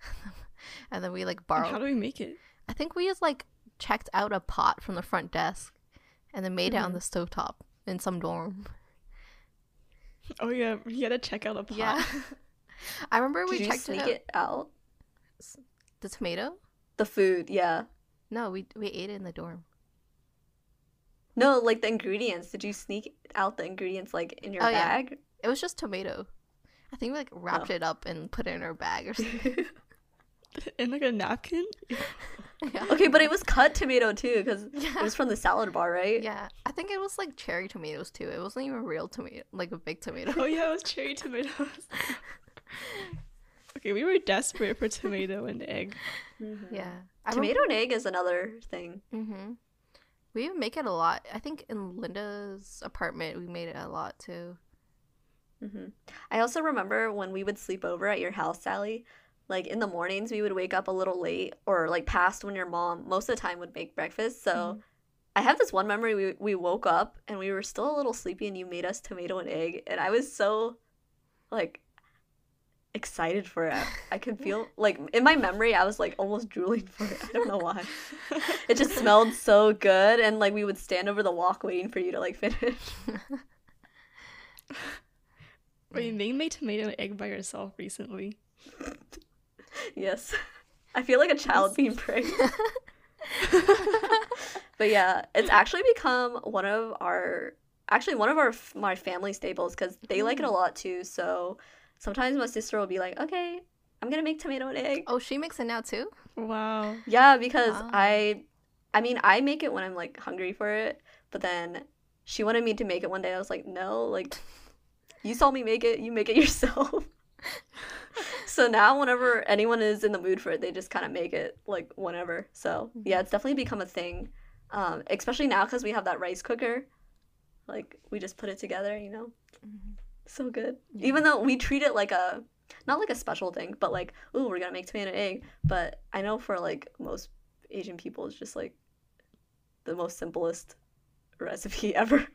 Speaker 1: and then we like
Speaker 2: And
Speaker 1: borrowed.
Speaker 2: How do we make it?
Speaker 1: I think we just like checked out a pot from the front desk, and then made it on
Speaker 3: Mhm.
Speaker 1: the stovetop in some dorm.
Speaker 2: Oh yeah, you had to check out a pot.
Speaker 1: Yeah. I remember we
Speaker 3: Did you
Speaker 1: checked
Speaker 3: sneak
Speaker 1: it out.
Speaker 3: it out?
Speaker 1: The tomato?
Speaker 3: The food, yeah.
Speaker 1: No, we we ate it in the dorm.
Speaker 3: No, like the ingredients. Did you sneak out the ingredients like in your
Speaker 1: Oh, yeah.
Speaker 3: bag?
Speaker 1: It was just tomato. I think we like wrapped
Speaker 3: Oh.
Speaker 1: it up and put it in our bag or something.
Speaker 2: In like a napkin.
Speaker 1: yeah.
Speaker 3: okay, but it was cut tomato too, because it was from the salad bar, right?
Speaker 1: yeah, I think it was like cherry tomatoes too. It wasn't even real tomato, like a big tomato.
Speaker 2: Oh yeah, it was cherry tomatoes. okay, we were desperate for tomato and egg.
Speaker 3: Mhm.
Speaker 1: Yeah, I
Speaker 3: Tomato and egg is another thing.
Speaker 1: Mm-hmm. We make it a lot. I think in Linda's apartment we made it a lot too.
Speaker 3: hmm I also remember when we would sleep over at your house, Sally. Like in the mornings, we would wake up a little late, or like past when your mom most of the time would make breakfast. So
Speaker 1: Mhm.
Speaker 3: I have this one memory. We we woke up and we were still a little sleepy, and you made us tomato and egg, and I was so like excited for it. I could feel like in my memory I was like almost drooling for it. I don't know why. it just smelled so good and like we would stand over the wok waiting for you to like finish.
Speaker 2: Wait, you made tomato and egg by yourself recently.
Speaker 3: yes. I feel like a child being praised. but yeah, it's actually become one of our actually one of our my family staples because they like it a mm. lot too. So sometimes my sister will be like, "Okay, I'm gonna make tomato and egg."
Speaker 1: Oh, she makes it now too.
Speaker 2: Wow.
Speaker 3: Yeah, because
Speaker 1: Wow.
Speaker 3: I, I mean, I make it when I'm like hungry for it, but then she wanted me to make it one day. I was like, no, like, you saw me make it, you make it yourself. so now, whenever anyone is in the mood for it, they just kind of make it like whenever. So yeah, it's definitely become a thing, um, especially now because we have that rice cooker. Like we just put it together, you know. So good. Even though we treat it like a not like a special thing, but like, ooh, we're gonna make tomato and egg. But I know for like most Asian people, it's just like the most simplest recipe ever.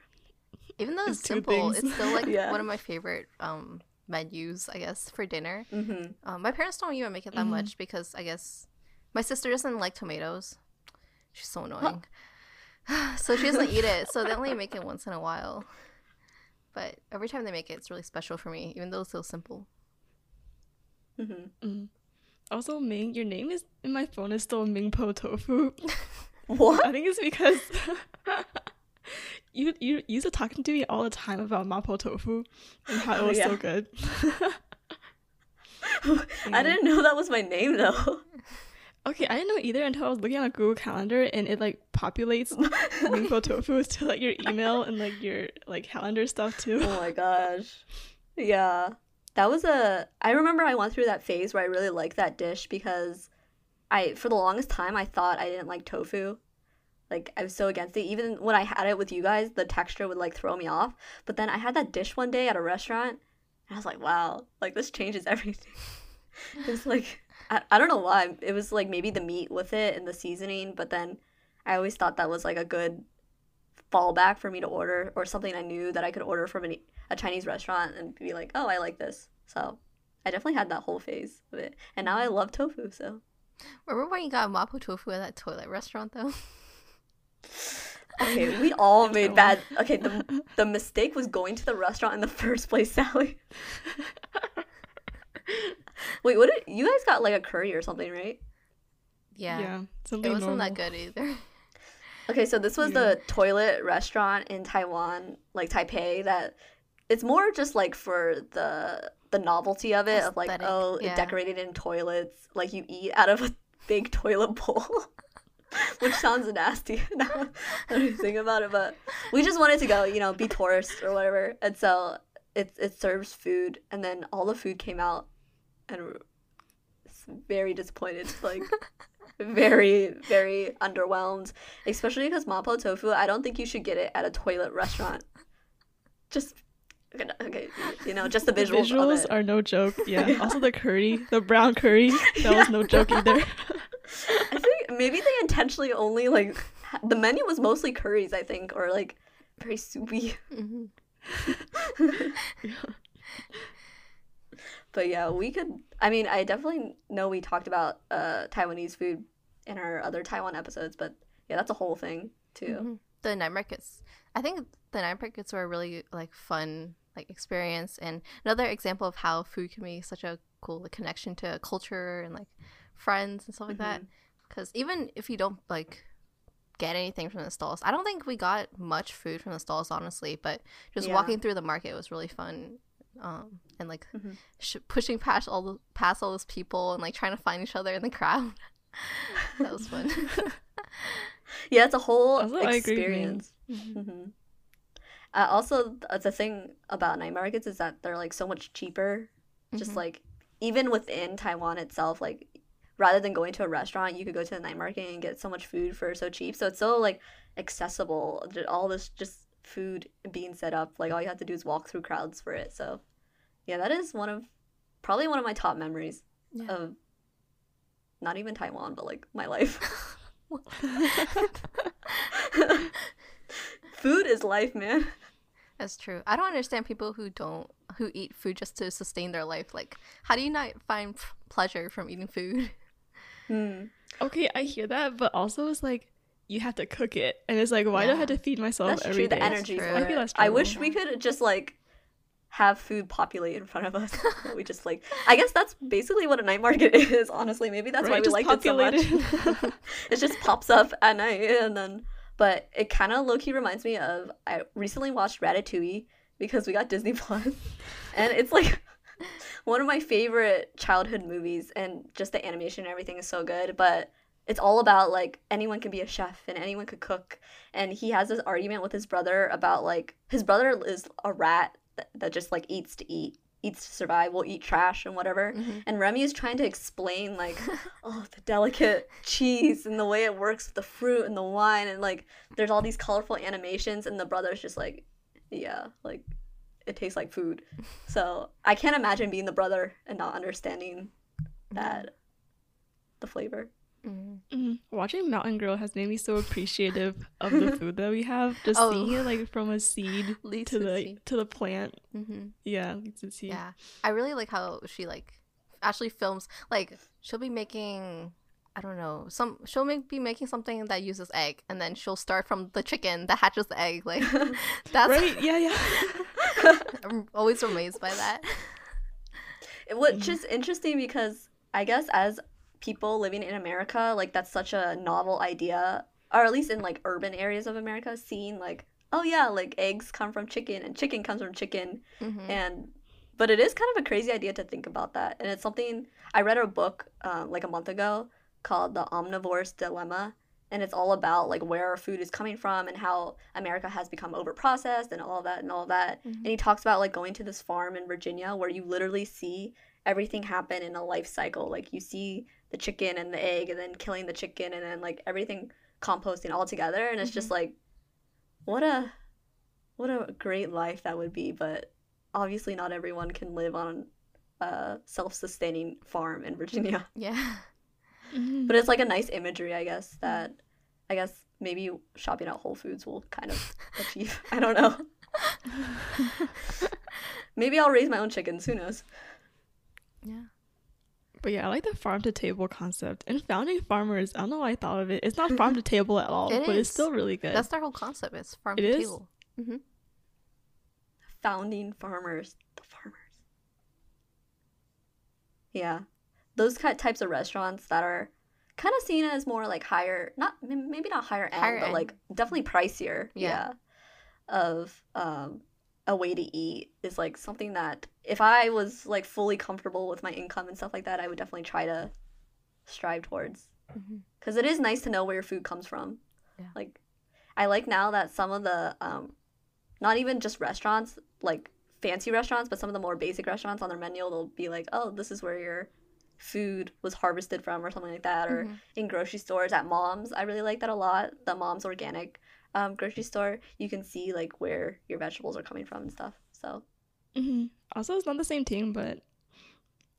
Speaker 1: Even though it's
Speaker 2: It's
Speaker 1: simple,
Speaker 2: things.
Speaker 1: it's still like
Speaker 3: Yeah.
Speaker 1: one of my favorite um menus, I guess, for dinner.
Speaker 3: hmm
Speaker 1: Um, my parents don't even make it that
Speaker 2: Mhm.
Speaker 1: much because I guess my sister doesn't like tomatoes. She's so annoying. so she doesn't eat it. So they only make it once in a while. But every time they make it, it's really special for me, even though it's so simple.
Speaker 3: hmm
Speaker 2: Mm. Also, Ming, your name is in my phone is still Mingpo Tofu.
Speaker 3: What?
Speaker 2: I think it's because you you used to talking to me all the time about mapo tofu and how it
Speaker 3: Oh,
Speaker 2: was so good.
Speaker 3: I didn't know that was my name though.
Speaker 2: Okay, I didn't know either until I was looking on a Google Calendar and it like populates mapo tofu to like your email and like your like calendar stuff too.
Speaker 3: oh my gosh. Yeah. That was a I remember I went through that phase where I really liked that dish because I for the longest time I thought I didn't like tofu. Like I was so against it. Even when I had it with you guys, the texture would like throw me off. But then I had that dish one day at a restaurant and I was like, wow, like this changes everything. it's like I, I don't know why. It was like maybe the meat with it and the seasoning, but then I always thought that was like a good fallback for me to order or something I knew that I could order from an, a Chinese restaurant and be like, oh, I like this. So I definitely had that whole phase of it. And now I love tofu, so.
Speaker 1: Remember when you got mapo tofu at that toilet restaurant though?
Speaker 3: Okay, we all made
Speaker 2: one.
Speaker 3: bad. Okay, the, the mistake was going to the restaurant in the first place, Sally. Wait, what did you guys got like a curry or something, right?
Speaker 1: Yeah.
Speaker 2: Yeah,
Speaker 1: It
Speaker 2: something
Speaker 1: wasn't
Speaker 2: normal.
Speaker 1: that good either.
Speaker 3: Okay, so this was
Speaker 2: Yeah.
Speaker 3: the toilet restaurant in Taiwan, like Taipei, that it's more just like for the the novelty of it, of like, oh, it
Speaker 1: yeah.
Speaker 3: decorated in toilets, like you eat out of a big toilet bowl. Which sounds nasty now that I think about it, but we just wanted to go, you know, be tourists or whatever. And so it it serves food and then all the food came out and very disappointed. Like very, very underwhelmed. Especially because mapo tofu, I don't think you should get it at a toilet restaurant. Just okay, you know, just the
Speaker 2: The
Speaker 3: visuals,
Speaker 2: visuals are no joke. Yeah.
Speaker 3: Yeah.
Speaker 2: Also the curry, the brown curry, that was no joke either.
Speaker 3: Maybe they intentionally only like the menu was mostly curries, I think, or like very soupy.
Speaker 1: hmm
Speaker 3: But yeah, we could. I mean, I definitely know we talked about uh, Taiwanese food in our other Taiwan episodes, but yeah, that's a whole thing too.
Speaker 1: Mhm. The night markets. I think the night markets were a really like fun like experience and another example of how food can be such a cool like, connection to culture and like friends and stuff like that. Because even if you don't like get anything from the stalls, I don't think we got much food from the stalls honestly. But just
Speaker 3: Yeah.
Speaker 1: walking through the market was really fun. Um, and like
Speaker 3: Mhm.
Speaker 1: sh- pushing past all the past all those people and like trying to find each other in the crowd. that was fun.
Speaker 3: Yeah, it's a whole
Speaker 2: Also, I agree with you.
Speaker 3: experience.
Speaker 1: Mhm.
Speaker 3: hmm Uh, also, th- the thing about night markets is that they're like so much cheaper. Just
Speaker 1: Mhm.
Speaker 3: like even within Taiwan itself, like rather than going to a restaurant, you could go to the night market and get so much food for so cheap. So it's so like accessible. All this just food being set up, like all you have to do is walk through crowds for it. So yeah, that is one of probably one of my top memories
Speaker 1: Yeah.
Speaker 3: of not even Taiwan, but like my life. Food is life, man.
Speaker 1: That's true. I don't understand people who don't who eat food just to sustain their life. Like, how do you not find pleasure from eating food?
Speaker 3: Hmm.
Speaker 2: Okay, I hear that, but also it's like you have to cook it, and it's like why do I have to feed myself
Speaker 3: That's
Speaker 2: every
Speaker 3: true. The
Speaker 2: day?
Speaker 3: energy.
Speaker 1: true.
Speaker 2: I feel that's
Speaker 3: I wish we could just like have food populate in front of us. we just like. I guess that's basically what a night market is. Honestly, maybe that's
Speaker 2: Right,
Speaker 3: why we
Speaker 2: just
Speaker 3: like it so much. it just pops up at night and then. But it kind of low key reminds me of I recently watched Ratatouille because we got Disney Plus, and it's like one of my favorite childhood movies, and just the animation and everything is so good. But it's all about like anyone can be a chef and anyone could cook, and he has this argument with his brother about like his brother is a rat that, that just like eats to eat, eats to survive, will eat trash and whatever.
Speaker 1: Mhm.
Speaker 3: And Remy is trying to explain like, oh, the delicate cheese and the way it works with the fruit and the wine and like there's all these colorful animations and the brother's just like, yeah, like it tastes like food. So I can't imagine being the brother and not understanding that the flavor.
Speaker 1: Mhm.
Speaker 2: Mhm. Watching Mountain Girl has made me so appreciative of the food that we have. Just
Speaker 1: Oh.
Speaker 2: seeing it like from a seed
Speaker 1: Leads
Speaker 2: to
Speaker 1: to
Speaker 2: the
Speaker 1: seed.
Speaker 2: to the plant.
Speaker 1: hmm
Speaker 2: Yeah, leads to seed.
Speaker 1: Yeah, I really like how she like actually films. Like she'll be making, I don't know, some she'll make be making something that uses egg, and then she'll start from the chicken that hatches the egg. Like that's
Speaker 2: Right? Yeah, yeah.
Speaker 1: I'm always amazed by that.
Speaker 3: Which is interesting because I guess as people living in America, like that's such a novel idea, or at least in like urban areas of America, seeing like, oh yeah, like eggs come from chicken and chicken comes from chicken.
Speaker 1: Mhm.
Speaker 3: And but it is kind of a crazy idea to think about that. And it's something I read a book um, like a month ago called The Omnivore's Dilemma. And it's all about like where our food is coming from and how America has become overprocessed and all that and all that.
Speaker 1: Mhm.
Speaker 3: And he talks about like going to this farm in Virginia where you literally see everything happen in a life cycle. Like you see the chicken and the egg and then killing the chicken and then like everything composting all together and it's just like what a what a great life that would be, but obviously not everyone can live on a self-sustaining farm in Virginia.
Speaker 1: Yeah.
Speaker 2: Mhm.
Speaker 3: But it's like a nice imagery, I guess, that I guess maybe shopping at Whole Foods will kind of achieve. I don't know. Maybe I'll raise my own chickens, who knows?
Speaker 1: Yeah.
Speaker 2: But yeah, I like the farm to table concept. And founding farmers, I don't know why I thought of it. It's not farm to table at all,
Speaker 1: It
Speaker 2: but it's still really good.
Speaker 1: That's their whole concept. It's farm
Speaker 2: It
Speaker 1: to
Speaker 2: is?
Speaker 1: table. hmm
Speaker 3: Founding farmers, the farmers. Yeah. Those types of restaurants that are kind of seen as more like higher, not maybe not higher end,
Speaker 1: Higher
Speaker 3: but
Speaker 1: end.
Speaker 3: like definitely pricier.
Speaker 1: Yeah.
Speaker 3: Of um a way to eat is like something that if I was like fully comfortable with my income and stuff like that, I would definitely try to strive towards. because it is nice to know where your food comes from.
Speaker 1: Yeah.
Speaker 3: Like, I like now that some of the, um, not even just restaurants, like fancy restaurants, but some of the more basic restaurants on their menu, they'll be like, oh, this is where your food was harvested from, or something like that. Or
Speaker 1: Mhm.
Speaker 3: in grocery stores at Mom's, I really like that a lot. The Mom's Organic um, grocery store, you can see like where your vegetables are coming from and stuff. So
Speaker 2: hmm Also, it's not the same thing, but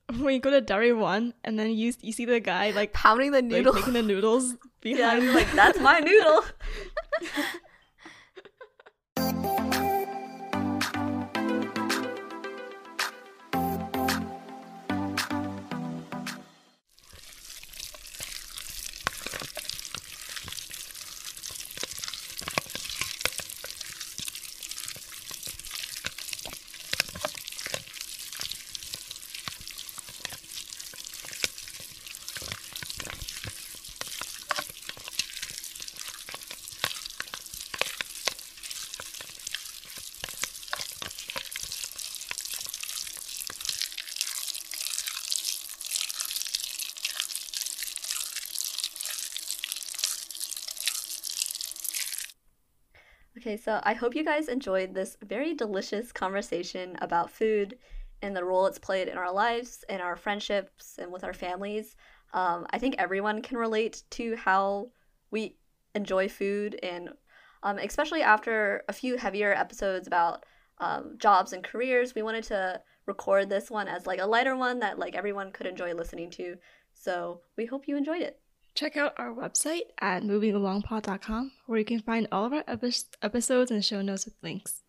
Speaker 2: when you go to Dairy One and then you you see the guy like,
Speaker 1: Pounding the
Speaker 2: like
Speaker 1: noodle.
Speaker 2: making the noodles
Speaker 3: yeah,
Speaker 2: behind,
Speaker 3: you're like that's my noodle. Okay, so I hope you guys enjoyed this very delicious conversation about food and the role it's played in our lives, in our friendships, and with our families. Um, I think everyone can relate to how we enjoy food, and um, especially after a few heavier episodes about um, jobs and careers, we wanted to record this one as like a lighter one that like everyone could enjoy listening to. So we hope you enjoyed it.
Speaker 2: Check out our website at movingalongpod.com where you can find all of our epi- episodes and show notes with links.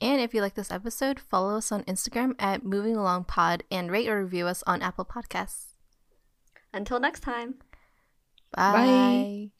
Speaker 1: And if you like this episode, follow us on Instagram at Moving Along Pod and rate or review us on Apple Podcasts.
Speaker 3: Until next time.
Speaker 1: Bye.
Speaker 2: Bye.